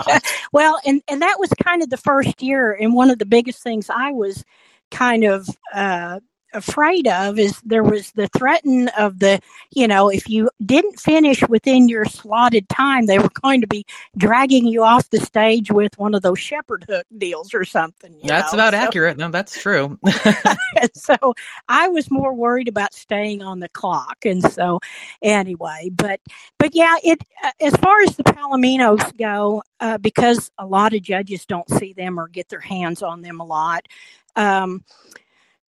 well, and and that was kind of the first year, and one of the biggest things I was kind of uh, afraid of is there was the threaten of the you know if you didn't finish within your slotted time they were going to be dragging you off the stage with one of those shepherd hook deals or something you that's know? about So- accurate. No, that's true. so I was more worried about staying on the clock. And so, anyway, but but yeah, it uh, as far as the Palominos go, uh, because a lot of judges don't see them or get their hands on them a lot. Um,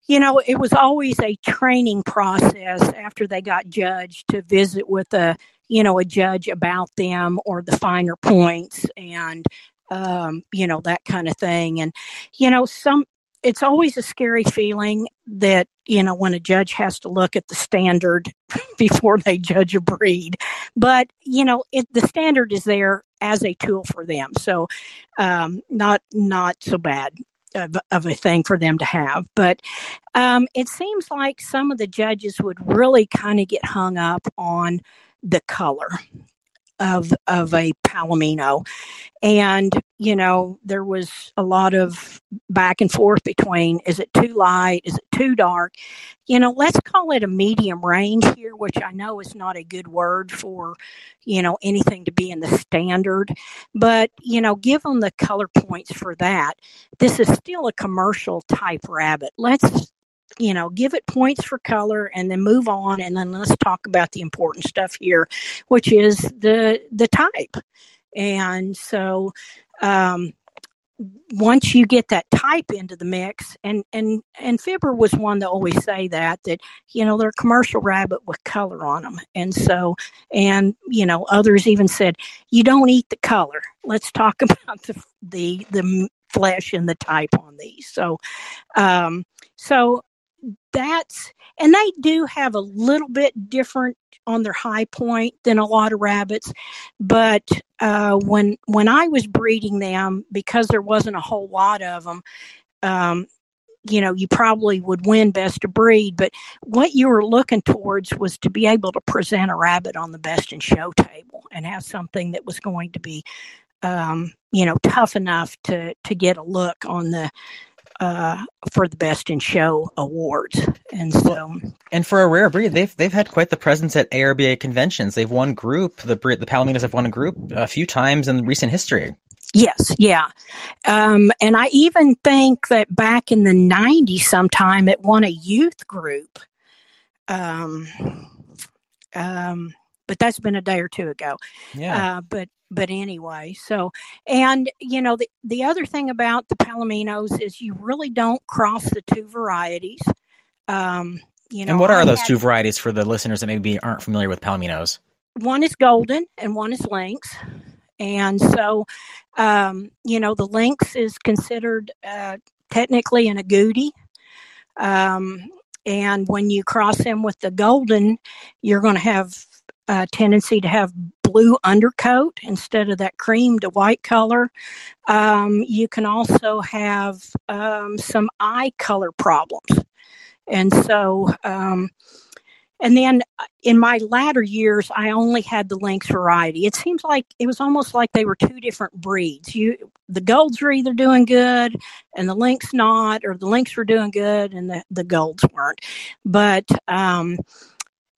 you know, it was always a training process after they got judged to visit with a, you know, a judge about them or the finer points and, um, you know, that kind of thing. And, you know, some, it's always a scary feeling that you know when a judge has to look at the standard before they judge a breed. But you know it, the standard is there as a tool for them. So um, not not so bad of, of a thing for them to have. But um, it seems like some of the judges would really kind of get hung up on the color of of a palomino. And you know there was a lot of back and forth between is it too light? Is it too dark? You know let's call it a medium range here which i know is not a good word for you know anything to be in the standard. But you know give them the color points for that. This is still a commercial type rabbit. Let's you know, give it points for color and then move on and then let's talk about the important stuff here, which is the the type. And so um once you get that type into the mix and and and fibber was one to always say that that you know they're a commercial rabbit with color on them and so and you know others even said you don't eat the color. Let's talk about the the the flesh and the type on these. So um so that's and they do have a little bit different on their high point than a lot of rabbits but uh, when when i was breeding them because there wasn't a whole lot of them um, you know you probably would win best of breed but what you were looking towards was to be able to present a rabbit on the best in show table and have something that was going to be um, you know tough enough to to get a look on the uh, for the best in show awards. And so, and for a rare breed, they've they've had quite the presence at ARBA conventions. They've won group. The the Palominos have won a group a few times in recent history. Yes, yeah. Um, and I even think that back in the 90s, sometime it won a youth group. Um, um, but that's been a day or two ago. Yeah. Uh, but but anyway, so and you know the the other thing about the Palominos is you really don't cross the two varieties. Um, you know, and what are I those had- two varieties for the listeners that maybe aren't familiar with Palominos? one is golden and one is lynx and so um, you know the lynx is considered uh, technically an agouti um, and when you cross him with the golden you're going to have a tendency to have blue undercoat instead of that cream to white color um, you can also have um, some eye color problems and so um, and then uh, in my latter years, I only had the lynx variety. It seems like it was almost like they were two different breeds. You, the golds were either doing good and the lynx not, or the lynx were doing good and the, the golds weren't. But um,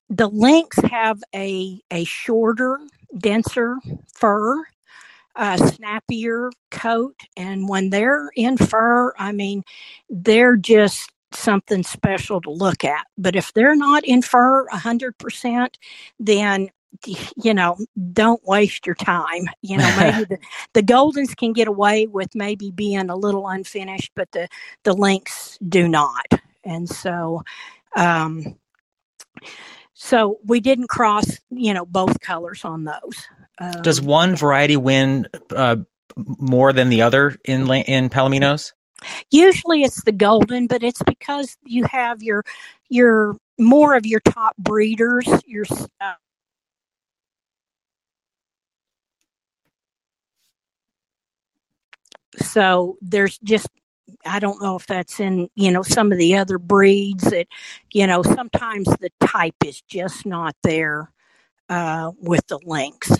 the lynx have a a shorter, denser fur, a snappier coat, and when they're in fur, I mean, they're just something special to look at. But if they're not in fur 100%, then you know, don't waste your time. You know, maybe the, the Goldens can get away with maybe being a little unfinished, but the, the Lynx do not. And so, um, so we didn't cross, you know, both colors on those. Um, Does one variety win uh, more than the other in in Palominos? usually it's the golden but it's because you have your your more of your top breeders your uh, so there's just i don't know if that's in you know some of the other breeds that you know sometimes the type is just not there uh, with the lynx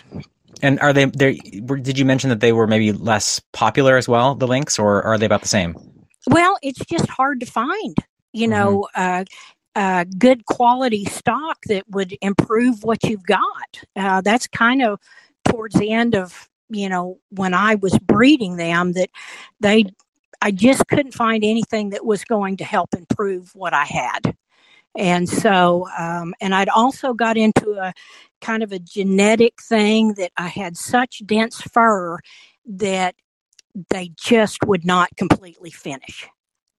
And are they? there? did you mention that they were maybe less popular as well, the lynx, or are they about the same? Well, it's just hard to find, you Mhm. know, uh, uh, good quality stock that would improve what you've got. Uh, that's kind of towards the end of, you know, when I was breeding them that they, I just couldn't find anything that was going to help improve what I had. And so, um, and I'd also got into a kind of a genetic thing that I had such dense fur that they just would not completely finish.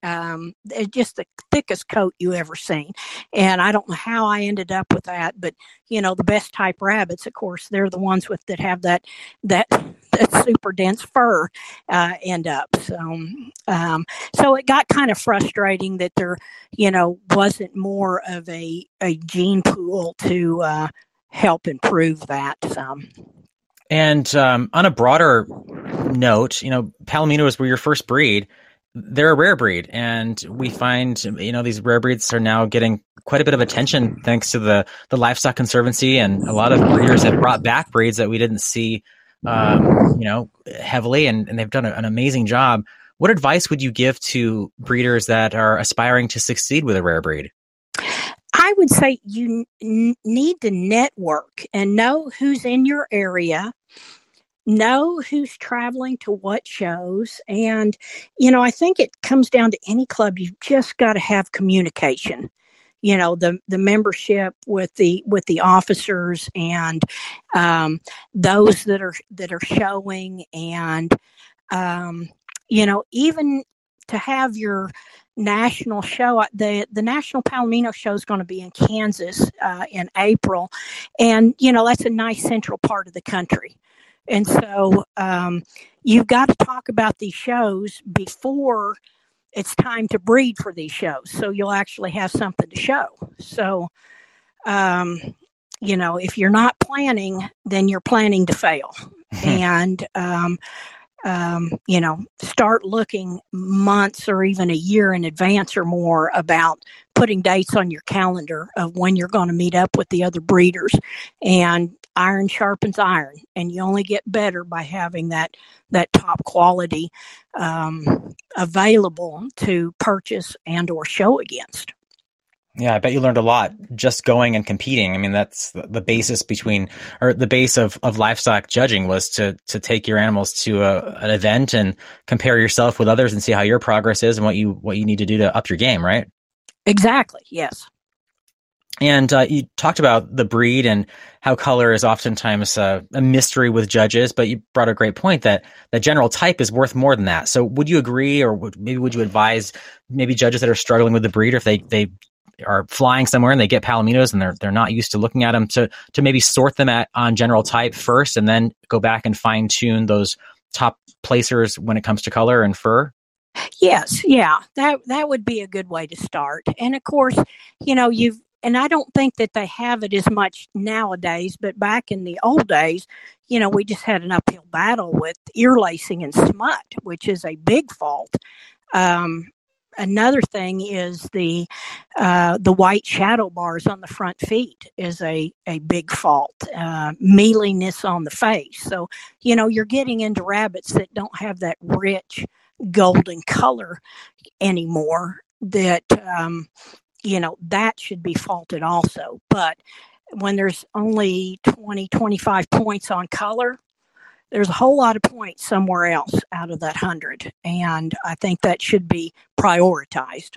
Um, just the thickest coat you ever seen. And I don't know how I ended up with that, but you know, the best type rabbits, of course, they're the ones with that have that that super dense fur uh, end up. So, um, so it got kind of frustrating that there, you know, wasn't more of a a gene pool to uh, help improve that. Um, And um, on a broader note, you know, Palominos were your first breed. They're a rare breed, and we find you know these rare breeds are now getting quite a bit of attention thanks to the the livestock conservancy, and a lot of breeders have brought back breeds that we didn't see, um, you know, heavily, and, and they've done an amazing job. What advice would you give to breeders that are aspiring to succeed with a rare breed? I would say you n- need to network and know who's in your area know who's traveling to what shows. And, you know, I think it comes down to any club, you've just got to have communication you know the the membership with the with the officers and um, those that are that are showing and um, you know even to have your national show the the national palomino show is going to be in kansas uh, in april. And you know that's a nice central part of the country. And so um, you've got to talk about these shows before it's time to breed for these shows. So you'll actually have something to show. So, um, you know, if you're not planning, then you're planning to fail. and, um, um, you know, start looking months or even a year in advance or more about putting dates on your calendar of when you're going to meet up with the other breeders and iron sharpens iron and you only get better by having that that top quality um, available to purchase and or show against yeah, I bet you learned a lot just going and competing. I mean, that's the basis between, or the base of, of livestock judging was to to take your animals to a, an event and compare yourself with others and see how your progress is and what you what you need to do to up your game, right? Exactly. Yes. And uh, you talked about the breed and how color is oftentimes uh, a mystery with judges, but you brought a great point that the general type is worth more than that. So, would you agree, or would, maybe would you advise maybe judges that are struggling with the breed, or if they they are flying somewhere and they get palominos and they're they're not used to looking at them, to to maybe sort them at on general type first, and then go back and fine tune those top placers when it comes to color and fur? Yes, yeah, that that would be a good way to start. And of course, you know, you've and I don't think that they have it as much nowadays, but back in the old days, you know, we just had an uphill battle with ear lacing and smut, which is a big fault. Um, another thing is the uh, the white shadow bars on the front feet is a, a big fault. Uh, mealiness on the face. So, you know, you're getting into rabbits that don't have that rich golden color anymore that um, you know, that should be faulted also. But when there's only 20, 25 points on color, there's a whole lot of points somewhere else out of that 100. And I think that should be prioritized.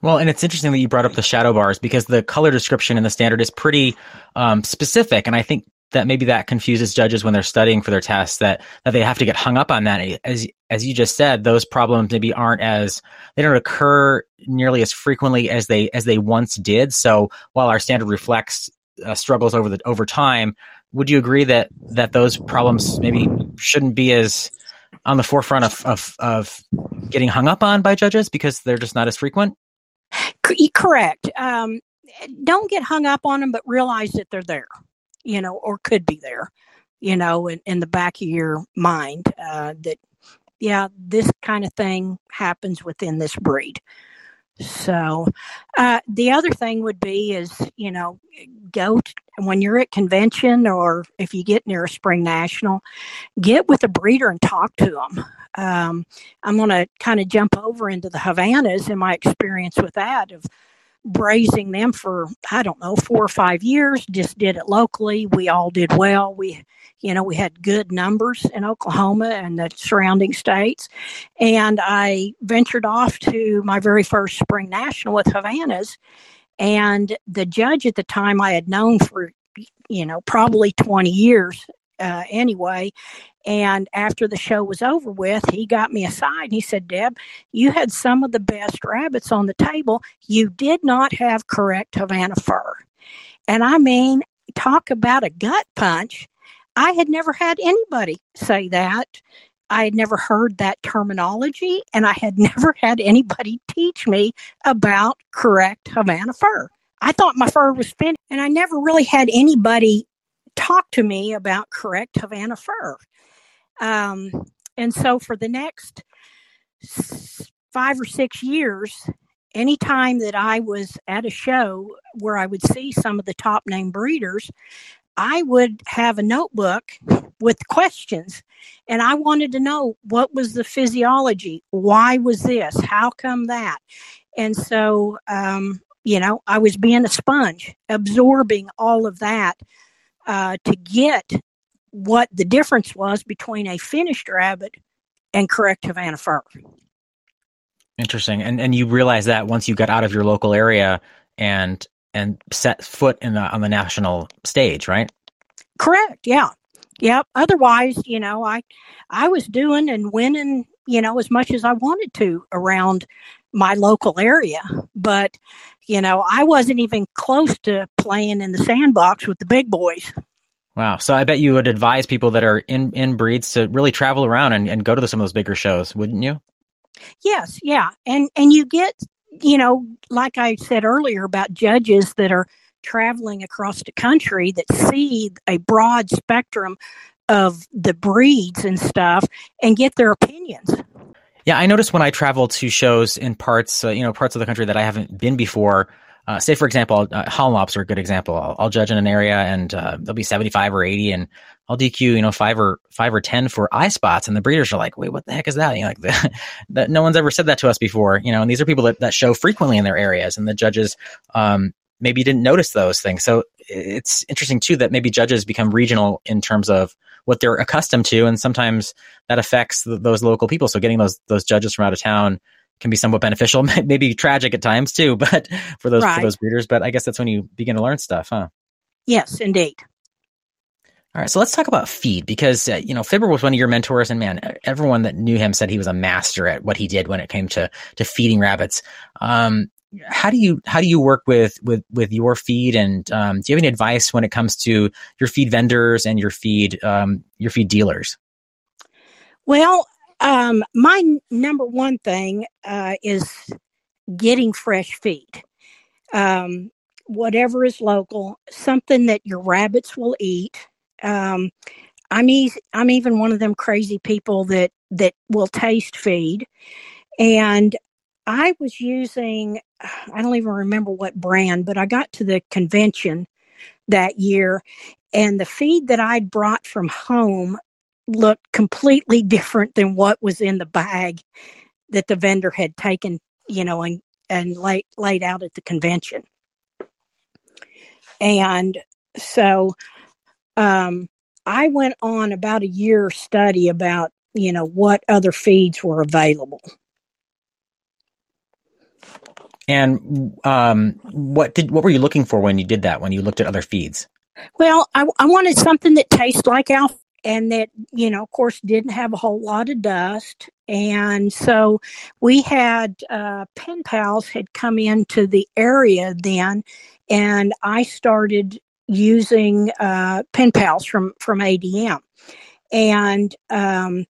Well, and it's interesting that you brought up the shadow bars because the color description in the standard is pretty um, specific. And I think that maybe that confuses judges when they're studying for their tests that that they have to get hung up on that as as you just said those problems maybe aren't as they don't occur nearly as frequently as they as they once did. So while our standard reflects uh, struggles over the over time would you agree that that those problems maybe shouldn't be as on the forefront of of, of getting hung up on by judges because they're just not as frequent? Correct. Um, don't get hung up on them but realize that they're there you know, or could be there, you know, in, in the back of your mind uh, that, yeah, this kind of thing happens within this breed. So, uh, the other thing would be is, you know, go to, when you're at convention or if you get near a spring national, get with a breeder and talk to them. Um, I'm going to kind of jump over into the Havanas and my experience with that of Brazing them for I don't know four or five years. Just did it locally. We all did well. We, you know, we had good numbers in Oklahoma and the surrounding states. And I ventured off to my very first spring national with Havanas, and the judge at the time I had known for you know probably 20 years uh, anyway. And after the show was over with, he got me aside and he said, Deb, you had some of the best rabbits on the table. You did not have correct Havana fur. And I mean, talk about a gut punch. I had never had anybody say that. I had never heard that terminology, and I had never had anybody teach me about correct Havana fur. I thought my fur was finished, and I never really had anybody talk to me about correct Havana fur. Um, and so for the next five or six years, anytime that I was at a show where I would see some of the top name breeders, I would have a notebook with questions and I wanted to know what was the physiology? Why was this? How come that? And so, um, you know, I was being a sponge, absorbing all of that uh, to get what the difference was between a finished rabbit and correct Havana fur. Interesting. And and you realize that once you got out of your local area and and set foot in the on the national stage, right? Correct. Yeah. Yep. Otherwise, you know, I I was doing and winning, you know, as much as I wanted to around my local area, but you know, I wasn't even close to playing in the sandbox with the big boys. Wow. So I bet you would advise people that are in in breeds to really travel around and, and go to some of those bigger shows, wouldn't you? Yes, yeah. And and you get, you know, like I said earlier about judges that are traveling across the country that see a broad spectrum of the breeds and stuff and get their opinions. Yeah, I noticed when I travel to shows in parts, uh, you know, parts of the country that I haven't been before. Uh, say, for example, uh, Hall are a good example. I'll, I'll, judge in an area and uh, there'll be 75 or 80 and I'll DQ, you know, five or five or 10 for eye spots. And the breeders are like, wait, what the heck is that? You know, like the, that no one's ever said that to us before, you know, and these are people that, that show frequently in their areas and the judges, um, maybe didn't notice those things. So it's interesting too that maybe judges become regional in terms of what they're accustomed to, and sometimes that affects th- those local people. So getting those those judges from out of town can be somewhat beneficial, maybe tragic at times too, but for those right. for those breeders. But I guess that's when you begin to learn stuff, huh? Yes, indeed. All right, so let's talk about feed because uh, you know Fibber was one of your mentors, and man, everyone that knew him said he was a master at what he did when it came to to feeding rabbits. Um, how do you how do you work with with with your feed and um, do you have any advice when it comes to your feed vendors and your feed um, your feed dealers well um, my n- number one thing uh, is getting fresh feed um, whatever is local something that your rabbits will eat. Um, i'm i'm even one of them crazy people that that will taste feed. And I was using, I don't even remember what brand, but I got to the convention that year and the feed that I'd brought from home looked completely different than what was in the bag that the vendor had taken, you know, and, and laid, laid out at the convention. And so um, I went on about a year study about, you know, what other feeds were available. And um, what did what were you looking for when you did that? When you looked at other feeds? Well, I, I wanted something that tastes like alfalfa and that you know, of course, didn't have a whole lot of dust. And so we had uh, pen pals had come into the area then, and I started using uh, pen pals from from ADM, and um,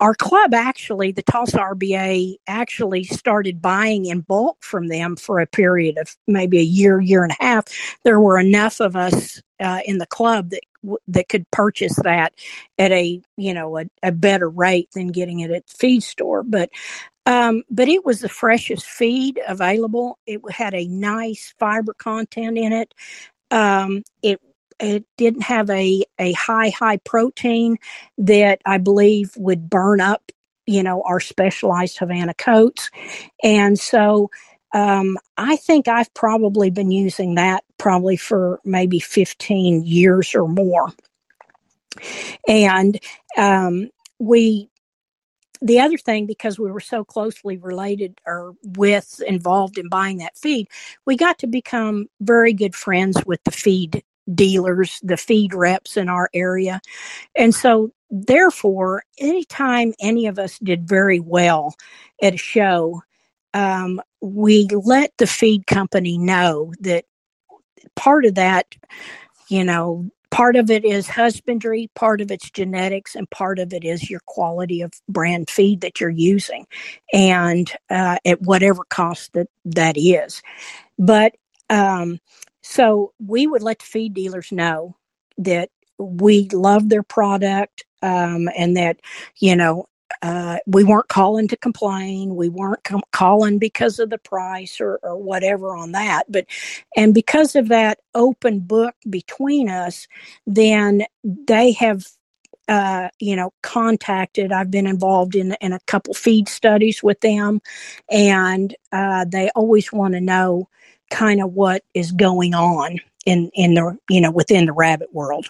our club actually, the Tulsa RBA, actually started buying in bulk from them for a period of maybe a year, year and a half. There were enough of us uh, in the club that that could purchase that at a you know a, a better rate than getting it at the feed store. But um, but it was the freshest feed available. It had a nice fiber content in it. Um, it it didn't have a, a high, high protein that I believe would burn up, you know, our specialized Havana coats. And so um, I think I've probably been using that probably for maybe 15 years or more. And um, we the other thing, because we were so closely related or with involved in buying that feed, we got to become very good friends with the feed dealers, the feed reps in our area. And so, therefore, anytime any of us did very well at a show, um, we let the feed company know that part of that, you know, part of it is husbandry, part of it's genetics, and part of it is your quality of brand feed that you're using, and uh, at whatever cost that that is. But um, so we would let the feed dealers know that we love their product um, and that, you know, uh, we weren't calling to complain. We weren't com- calling because of the price or, or whatever on that. But, and because of that open book between us, then they have uh, you know, contacted. I've been involved in in a couple feed studies with them, and uh, they always want to know kind of what is going on in in the you know within the rabbit world.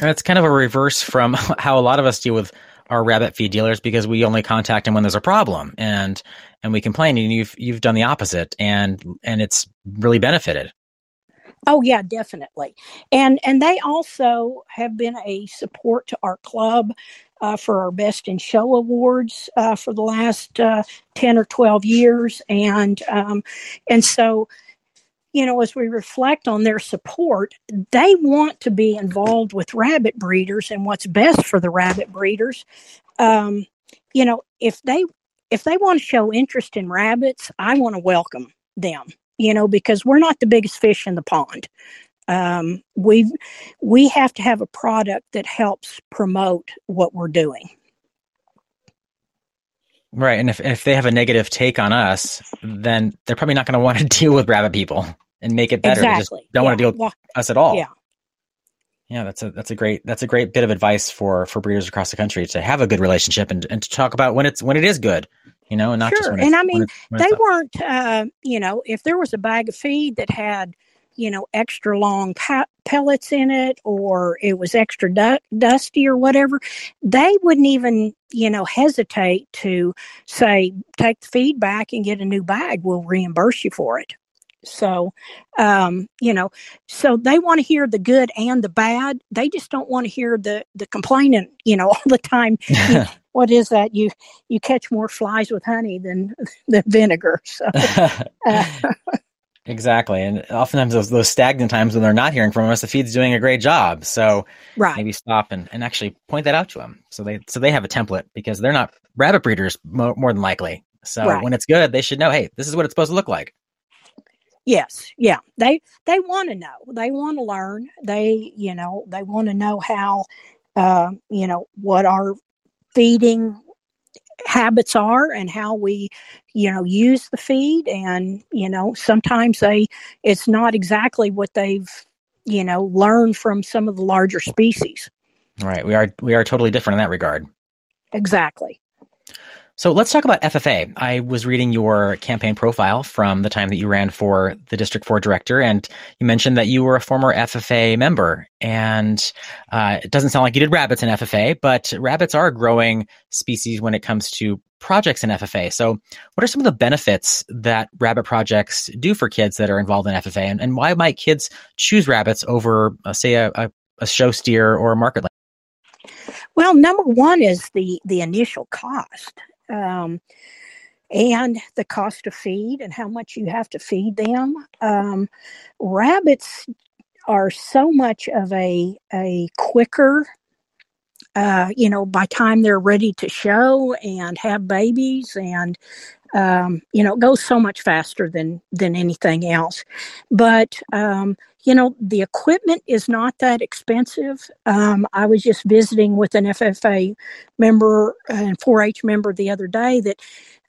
And it's kind of a reverse from how a lot of us deal with our rabbit feed dealers because we only contact them when there's a problem and and we complain and you've you've done the opposite and and it's really benefited. Oh yeah, definitely. And and they also have been a support to our club uh, for our best in show awards uh, for the last uh, ten or twelve years, and um, and so you know as we reflect on their support, they want to be involved with rabbit breeders and what's best for the rabbit breeders. Um, you know, if they if they want to show interest in rabbits, I want to welcome them you know, because we're not the biggest fish in the pond. Um, we we have to have a product that helps promote what we're doing. Right, and if if they have a negative take on us, then they're probably not going to want to deal with rabbit people and make it better. Exactly. They just don't yeah. want to deal with well, us at all. Yeah. Yeah, that's a that's a great that's a great bit of advice for for breeders across the country to have a good relationship and and to talk about when it's when it is good you know, and not sure. just when and I mean, when it's, when they weren't, uh, you know, if there was a bag of feed that had, you know, extra long pa- pellets in it or it was extra du- dusty or whatever, they wouldn't even, you know, hesitate to say, take the feed back and get a new bag. We'll reimburse you for it. So, um, you know, so they want to hear the good and the bad. They just don't want to hear the the complaining, you know, all the time. You- what is that? You you catch more flies with honey than than vinegar. So, uh, exactly, and oftentimes those those stagnant times when they're not hearing from us, the feed's doing a great job. So right, maybe stop and, and actually point that out to them, so they so they have a template because they're not rabbit breeders mo- more than likely. So Right. when it's good, they should know, hey, this is what it's supposed to look like. Yes, yeah. They they want to know. They want to learn. They you know they want to know how uh, you know what our feeding habits are and how we you know use the feed and you know sometimes they it's not exactly what they've you know learned from some of the larger species Right, we are we are totally different in that regard. exactly So let's talk about FFA. I was reading your campaign profile from the time that you ran for the District 4 director, and you mentioned that you were a former FFA member. And uh, it doesn't sound like you did rabbits in FFA, but rabbits are a growing species when it comes to projects in FFA. So, what are some of the benefits that rabbit projects do for kids that are involved in FFA? And, and why might kids choose rabbits over, uh, say, a, a, a show steer or a market Well, number one is the the initial cost, um, and the cost of feed and how much you have to feed them. Um, rabbits are so much of a a quicker. Uh, you know, by time they're ready to show and have babies, and um, you know, it goes so much faster than than anything else. But um, you know, the equipment is not that expensive. Um, I was just visiting with an FFA member and 4-H member the other day that,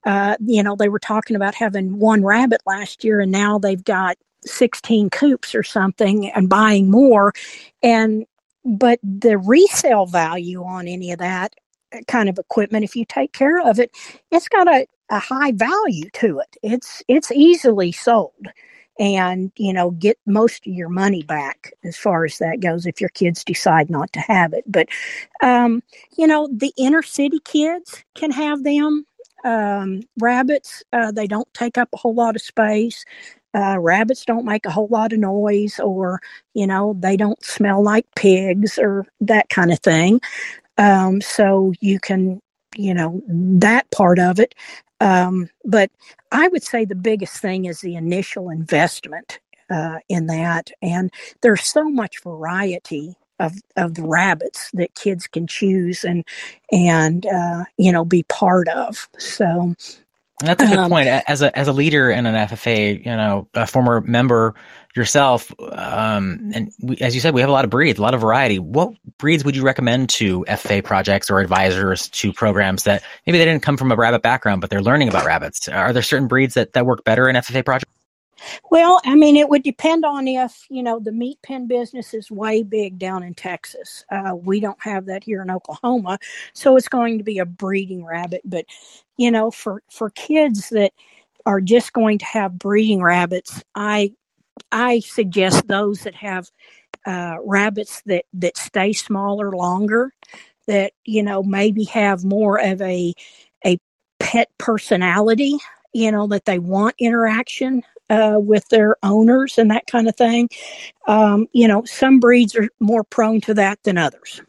uh, you know, they were talking about having one rabbit last year, and now they've got 16 coops or something, and buying more. And but the resale value on any of that uh, kind of equipment, if you take care of it, it's got a, a high value to it. It's it's easily sold and you know get most of your money back as far as that goes if your kids decide not to have it. But um, you know the inner city kids can have them um, rabbits uh, they don't take up a whole lot of space. Uh, rabbits don't make a whole lot of noise or you know they don't smell like pigs or that kind of thing. Um, so you can you know that part of it um, but I would say the biggest thing is the initial investment uh, in that. And there's so much variety of, of the rabbits that kids can choose and and uh, you know be part of. So And that's a good Um, point. As a as a leader in an FFA, you know, a former member yourself, um, and we, as you said, we have a lot of breeds, a lot of variety. What breeds would you recommend to FFA projects or advisors to programs that maybe they didn't come from a rabbit background, but they're learning about rabbits? Are there certain breeds that that work better in FFA projects? Well, I mean, it would depend on if, you know, the meat pen business is way big down in Texas. Uh, we don't have that here in Oklahoma. So it's going to be a breeding rabbit. But, you know, for, for kids that are just going to have breeding rabbits, I, I suggest those that have uh, rabbits that that stay smaller longer, that you know maybe have more of a a pet personality. You know that they want interaction uh, with their owners and that kind of thing. Um, you know, some breeds are more prone to that than others.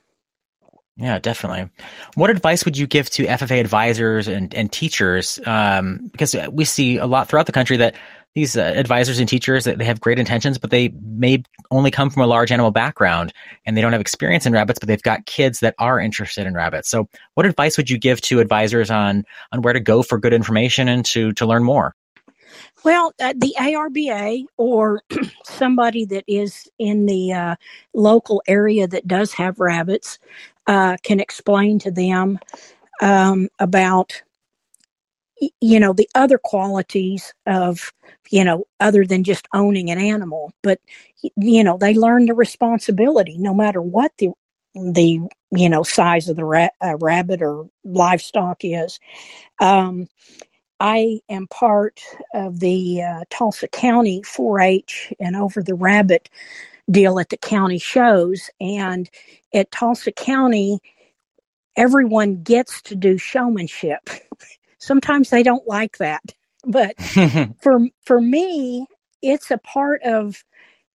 Yeah, definitely. What advice would you give to FFA advisors and, and teachers? Um, because we see a lot throughout the country that these uh, advisors and teachers that they have great intentions, but they may only come from a large animal background and they don't have experience in rabbits, but they've got kids that are interested in rabbits. So, what advice would you give to advisors on on where to go for good information and to to learn more? Well, uh, the ARBA or somebody that is in the uh, local area that does have rabbits uh, can explain to them um, about you know the other qualities of you know other than just owning an animal. But you know they learn the responsibility no matter what the the you know size of the ra- uh, rabbit or livestock is. Um, i am part of the uh, tulsa county 4-h and over the rabbit deal at the county shows. And at tulsa county everyone gets to do showmanship. Sometimes they don't like that but for for me it's a part of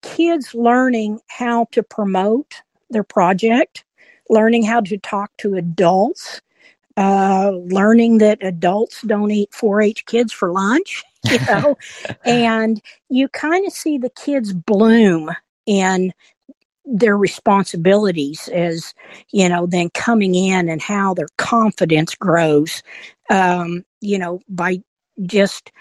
kids learning how to promote their project learning how to talk to adults uh, learning that adults don't eat 4-h kids for lunch you know? And you kind of see the kids bloom in their responsibilities as you know then coming in and how their confidence grows um, you know by just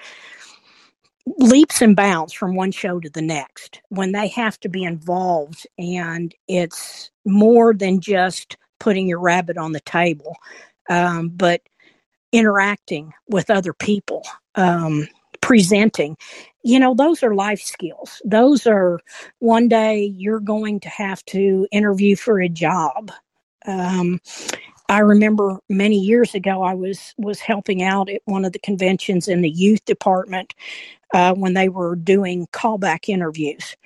leaps and bounds from one show to the next when they have to be involved. And it's more than just putting your rabbit on the table um, but interacting with other people um, presenting you know those are life skills. Those are one day you're going to have to interview for a job. Um, i remember many years ago i was was helping out at one of the conventions in the youth department uh, when they were doing callback interviews.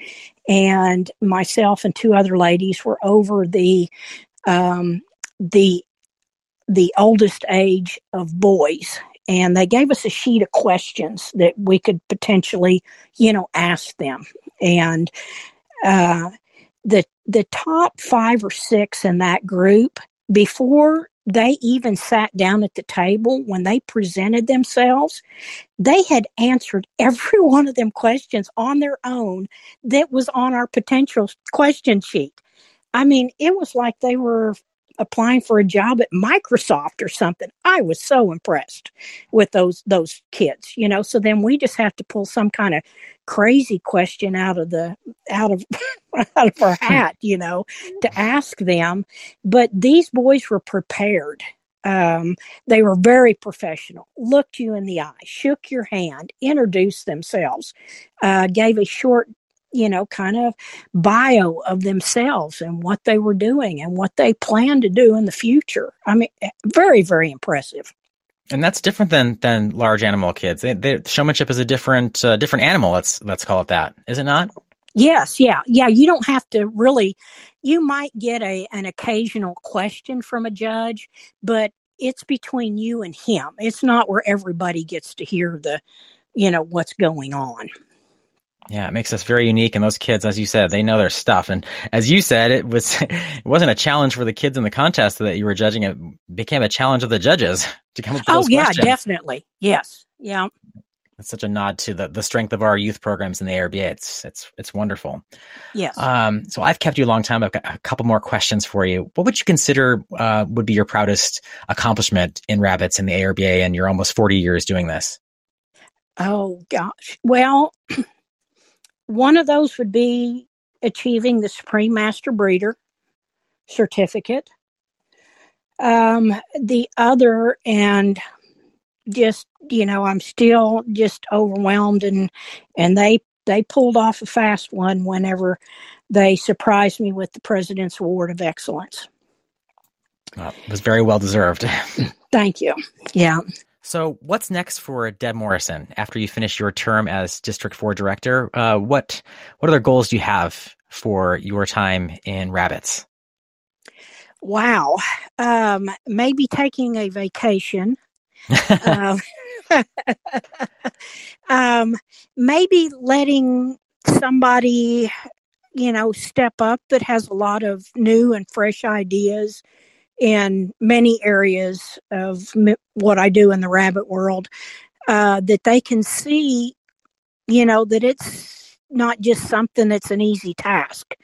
And myself and two other ladies were over the um, the the oldest age of boys and they gave us a sheet of questions that we could potentially, you know, ask them. And uh, the the top five or six in that group, before they even sat down at the table when they presented themselves, they had answered every one of them questions on their own that was on our potential question sheet. I mean, it was like they were applying for a job at Microsoft or something. I was so impressed with those those kids, you know. So then we just have to pull some kind of crazy question out of the out of out of our hat, you know, to ask them. But these boys were prepared. Um, they were very professional, looked you in the eye, shook your hand, introduced themselves, uh, gave a short you know, kind of bio of themselves and what they were doing and what they plan to do in the future. I mean, eh, very, very impressive. And that's different than than large animal kids. They, they, showmanship is a different uh, different animal. Let's let's call it that. Is it not? Yes, yeah, yeah. You don't have to really. You might get a an occasional question from a judge, but it's between you and him. It's not where everybody gets to hear the, you know, what's going on. Yeah, it makes us very unique. And those kids, as you said, they know their stuff. And as you said, it was it wasn't a challenge for the kids in the contest that you were judging. It became a challenge of the judges to come up with oh, yeah, questions. definitely. Yes. Yeah. It's such a nod to the, the strength of our youth programs in the ARBA. It's it's it's wonderful. Yes. Um, so I've kept you a long time. I've got a couple more questions for you. What would you consider uh, would be your proudest accomplishment in rabbits in the ARBA and you're almost 40 years doing this? Oh gosh. Well, one of those would be achieving the Supreme Master Breeder certificate. Um, the other, and just you know, I'm still just overwhelmed, and and they they pulled off a fast one whenever they surprised me with the President's Award of Excellence. Well, it was very well deserved. Thank you. Yeah. So, what's next for Deb Morrison after you finish your term as District Four Director? Uh, what what other goals do you have for your time in rabbits? Wow. Um, maybe taking a vacation. um, um, maybe letting somebody, you know, step up that has a lot of new and fresh ideas in many areas of what I do in the rabbit world, uh, that they can see, you know, that it's not just something that's an easy task.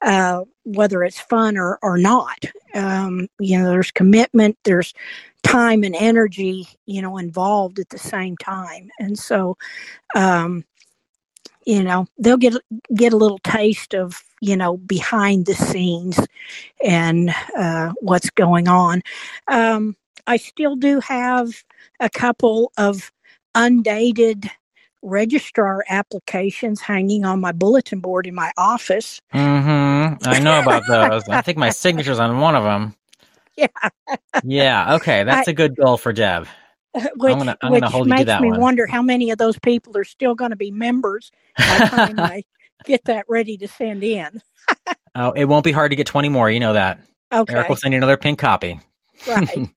Uh, whether it's fun or, or not. Um, you know, there's commitment, there's time and energy, you know, involved at the same time. And so, um, you know, they'll get get a little taste of you know behind the scenes and uh, what's going on. Um, I still do have a couple of undated registrar applications hanging on my bulletin board in my office. Mm-hmm. I know about those. I think my signature's on one of them. Yeah. Yeah. Okay. That's I- a good goal for Deb. Which, gonna- I'm which gonna you to makes that me one. wonder how many of those people are still going to be members by the time I get that ready to send in. Oh, it won't be hard to get 20 more. You know that. Okay. Eric will send you another pink copy. Right.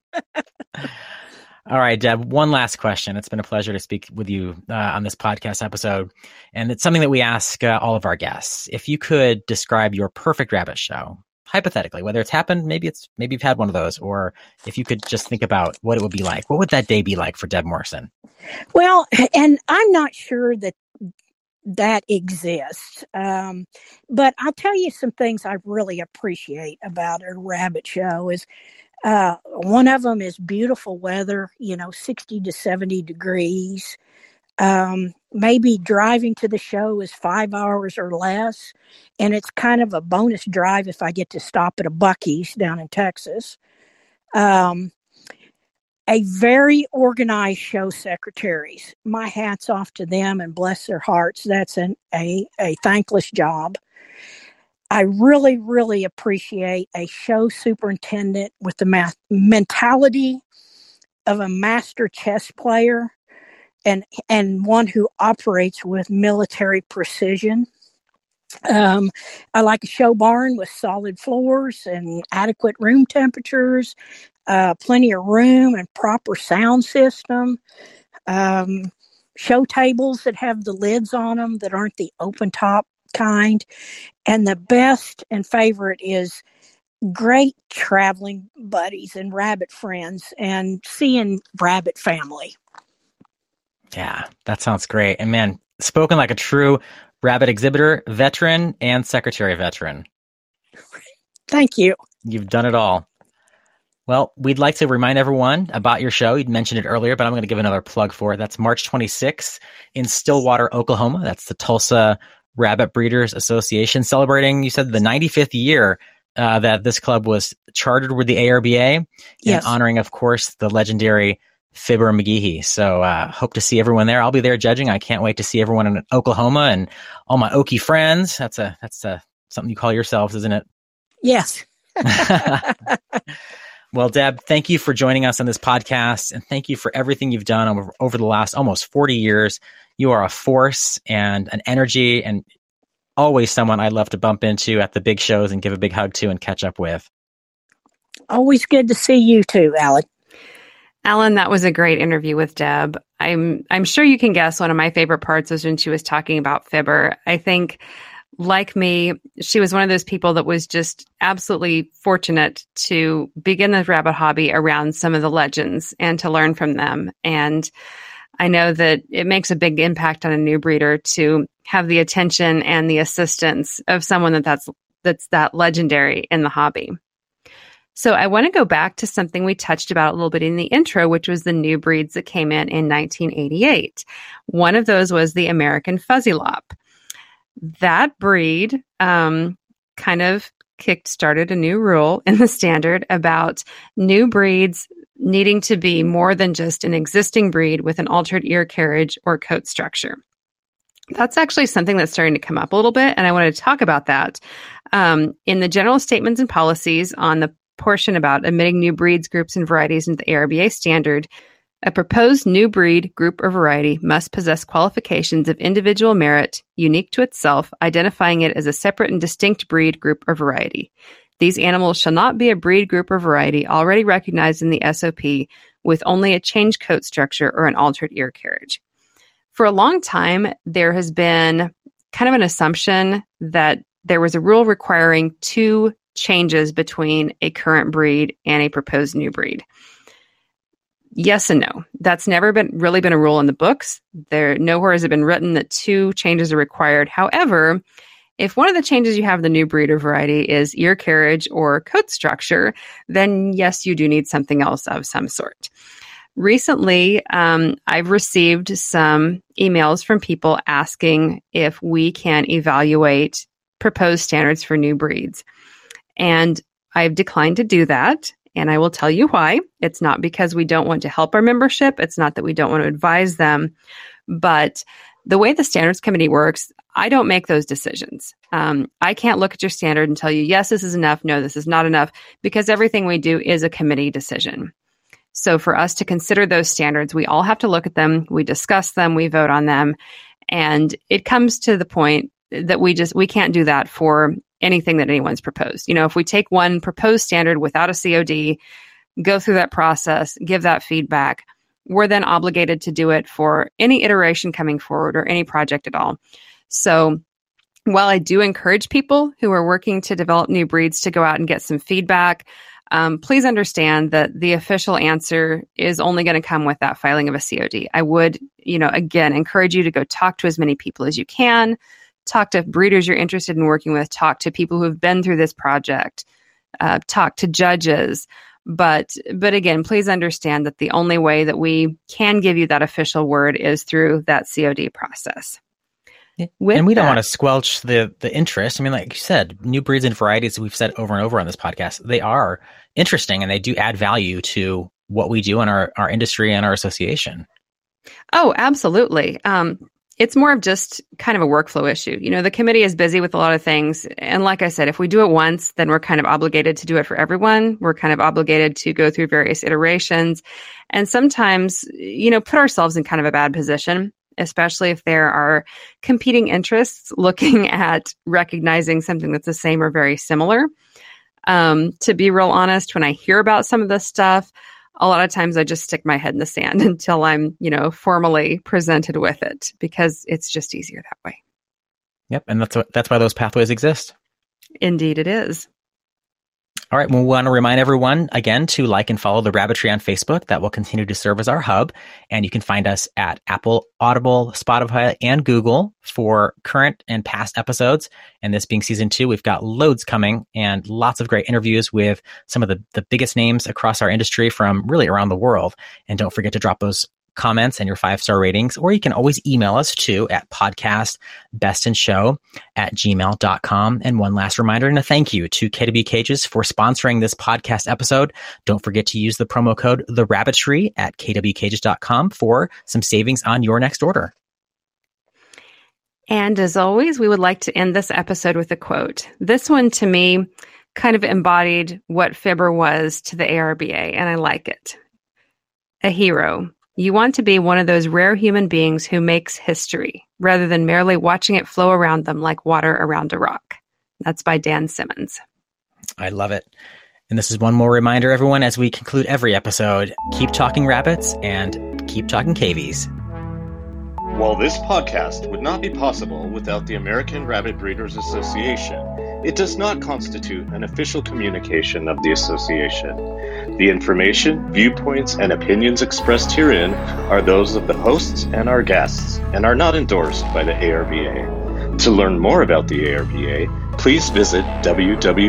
All right, Deb, one last question. It's been a pleasure to speak with you uh, on this podcast episode. And it's something that we ask uh, all of our guests. If you could describe your perfect rabbit show, hypothetically, whether it's happened, maybe it's maybe you've had one of those, or if you could just think about what it would be like, what would that day be like for Deb Morrison? Well, and I'm not sure that that exists. Um, but I'll tell you some things I really appreciate about a rabbit show is uh, one of them is beautiful weather, you know, 60 to 70 degrees. Um, maybe driving to the show is five hours or less. And it's kind of a bonus drive if I get to stop at a Buc-ee's down in Texas. Um, a very organized show secretaries. My hat's off to them and bless their hearts. That's an, a, a thankless job. I really, really appreciate a show superintendent with the math, mentality of a master chess player and, and one who operates with military precision. Um, I like a show barn with solid floors and adequate room temperatures, uh, plenty of room and proper sound system. Um, show tables that have the lids on them that aren't the open top kind. And the best and favorite is great traveling buddies and rabbit friends and seeing rabbit family. Yeah, that sounds great. And man, spoken like a true rabbit exhibitor, veteran, and secretary veteran. Thank you. You've done it all. Well, we'd like to remind everyone about your show. You'd mentioned it earlier, but I'm going to give another plug for it. That's March 26th in Stillwater, Oklahoma. That's the Tulsa Rabbit Breeders Association celebrating, you said, the 95th year uh, that this club was chartered with the ARBA Yes. and honoring, of course, the legendary Fibber McGehee. So uh, hope to see everyone there. I'll be there judging. I can't wait to see everyone in Oklahoma and all my Okie friends. That's a that's a something you call yourselves, isn't it? Yes. well, Deb, thank you for joining us on this podcast and thank you for everything you've done over, over the last almost 40 years. You are a force and an energy and always someone I love to bump into at the big shows and give a big hug to and catch up with. Always good to see you too, Alec. Alan, that was a great interview with Deb. I'm I'm sure you can guess one of my favorite parts was when she was talking about Fibber. I think like me, she was one of those people that was just absolutely fortunate to begin the rabbit hobby around some of the legends and to learn from them. And I know that it makes a big impact on a new breeder to have the attention and the assistance of someone that that's that's that legendary in the hobby. So I want to go back to something we touched about a little bit in the intro, which was the new breeds that came in in 1988. One of those was the American Fuzzy Lop. That breed um, kind of kicked started a new rule in the standard about new breeds needing to be more than just an existing breed with an altered ear carriage or coat structure. That's actually something that's starting to come up a little bit, and I wanted to talk about that. Um, in the general statements and policies on the portion about admitting new breeds, groups, and varieties into the ARBA standard, A proposed new breed, group, or variety must possess qualifications of individual merit unique to itself, identifying it as a separate and distinct breed, group, or variety. These animals shall not be a breed, group, or variety already recognized in the SOP with only a changed coat structure or an altered ear carriage. For a long time, there has been kind of an assumption that there was a rule requiring two changes between a current breed and a proposed new breed. Yes and no. That's never been really been a rule in the books. There nowhere has it been written that two changes are required. However, if one of the changes you have in the new breed or variety is ear carriage or coat structure, then yes, you do need something else of some sort. Recently, um, I've received some emails from people asking if we can evaluate proposed standards for new breeds. And I've declined to do that. And I will tell you why. It's not because we don't want to help our membership, it's not that we don't want to advise them. But the way the standards committee works, I don't make those decisions. Um, I can't look at your standard and tell you, yes, this is enough, no, this is not enough, because everything we do is a committee decision. So for us to consider those standards, we all have to look at them, we discuss them, we vote on them. And it comes to the point that we just we can't do that for anything that anyone's proposed. You know, if we take one proposed standard without a COD, go through that process, give that feedback, we're then obligated to do it for any iteration coming forward or any project at all. So while I do encourage people who are working to develop new breeds to go out and get some feedback, um, please understand that the official answer is only going to come with that filing of a COD. I would, you know, again, encourage you to go talk to as many people as you can talk to breeders you're interested in working with, talk to people who have been through this project, uh, talk to judges. But but again, please understand that the only way that we can give you that official word is through that COD process. With and we don't want to squelch the the interest. I mean, like you said, new breeds and varieties we've said over and over on this podcast, they are interesting and they do add value to what we do in our, our industry and our association. Oh, absolutely. Um, it's more of just kind of a workflow issue. You know, the committee is busy with a lot of things. And like I said, if we do it once, then we're kind of obligated to do it for everyone. We're kind of obligated to go through various iterations and sometimes, you know, put ourselves in kind of a bad position, especially if there are competing interests looking at recognizing something that's the same or very similar. Um, to be real honest, when I hear about some of this stuff, a lot of times I just stick my head in the sand until I'm, you know, formally presented with it because it's just easier that way. Yep, and that's that's why those pathways exist. Indeed, it is. All right. We want to remind everyone again to like and follow the Rabbitry on Facebook. That will continue to serve as our hub. And you can find us at Apple, Audible, Spotify, and Google for current and past episodes. And this being season two, we've got loads coming and lots of great interviews with some of the, the biggest names across our industry from really around the world. And don't forget to drop those comments and your five star ratings, or you can always email us too at podcast best in show at gmail.com. And one last reminder and a thank you to KW Cages for sponsoring this podcast episode. Don't forget to use the promo code the rabbitry at kwcages.com for some savings on your next order. And as always, we would like to end this episode with a quote. This one to me kind of embodied what Fibber was to the ARBA, and I like it. A hero, you want to be one of those rare human beings who makes history rather than merely watching it flow around them like water around a rock. That's by Dan Simmons. I love it. And this is one more reminder, everyone, as we conclude every episode keep talking rabbits and keep talking cavies. While this podcast would not be possible without the American Rabbit Breeders Association, it does not constitute an official communication of the association. The information, viewpoints, and opinions expressed herein are those of the hosts and our guests and are not endorsed by the ARBA. To learn more about the ARBA, please visit www.arba.net.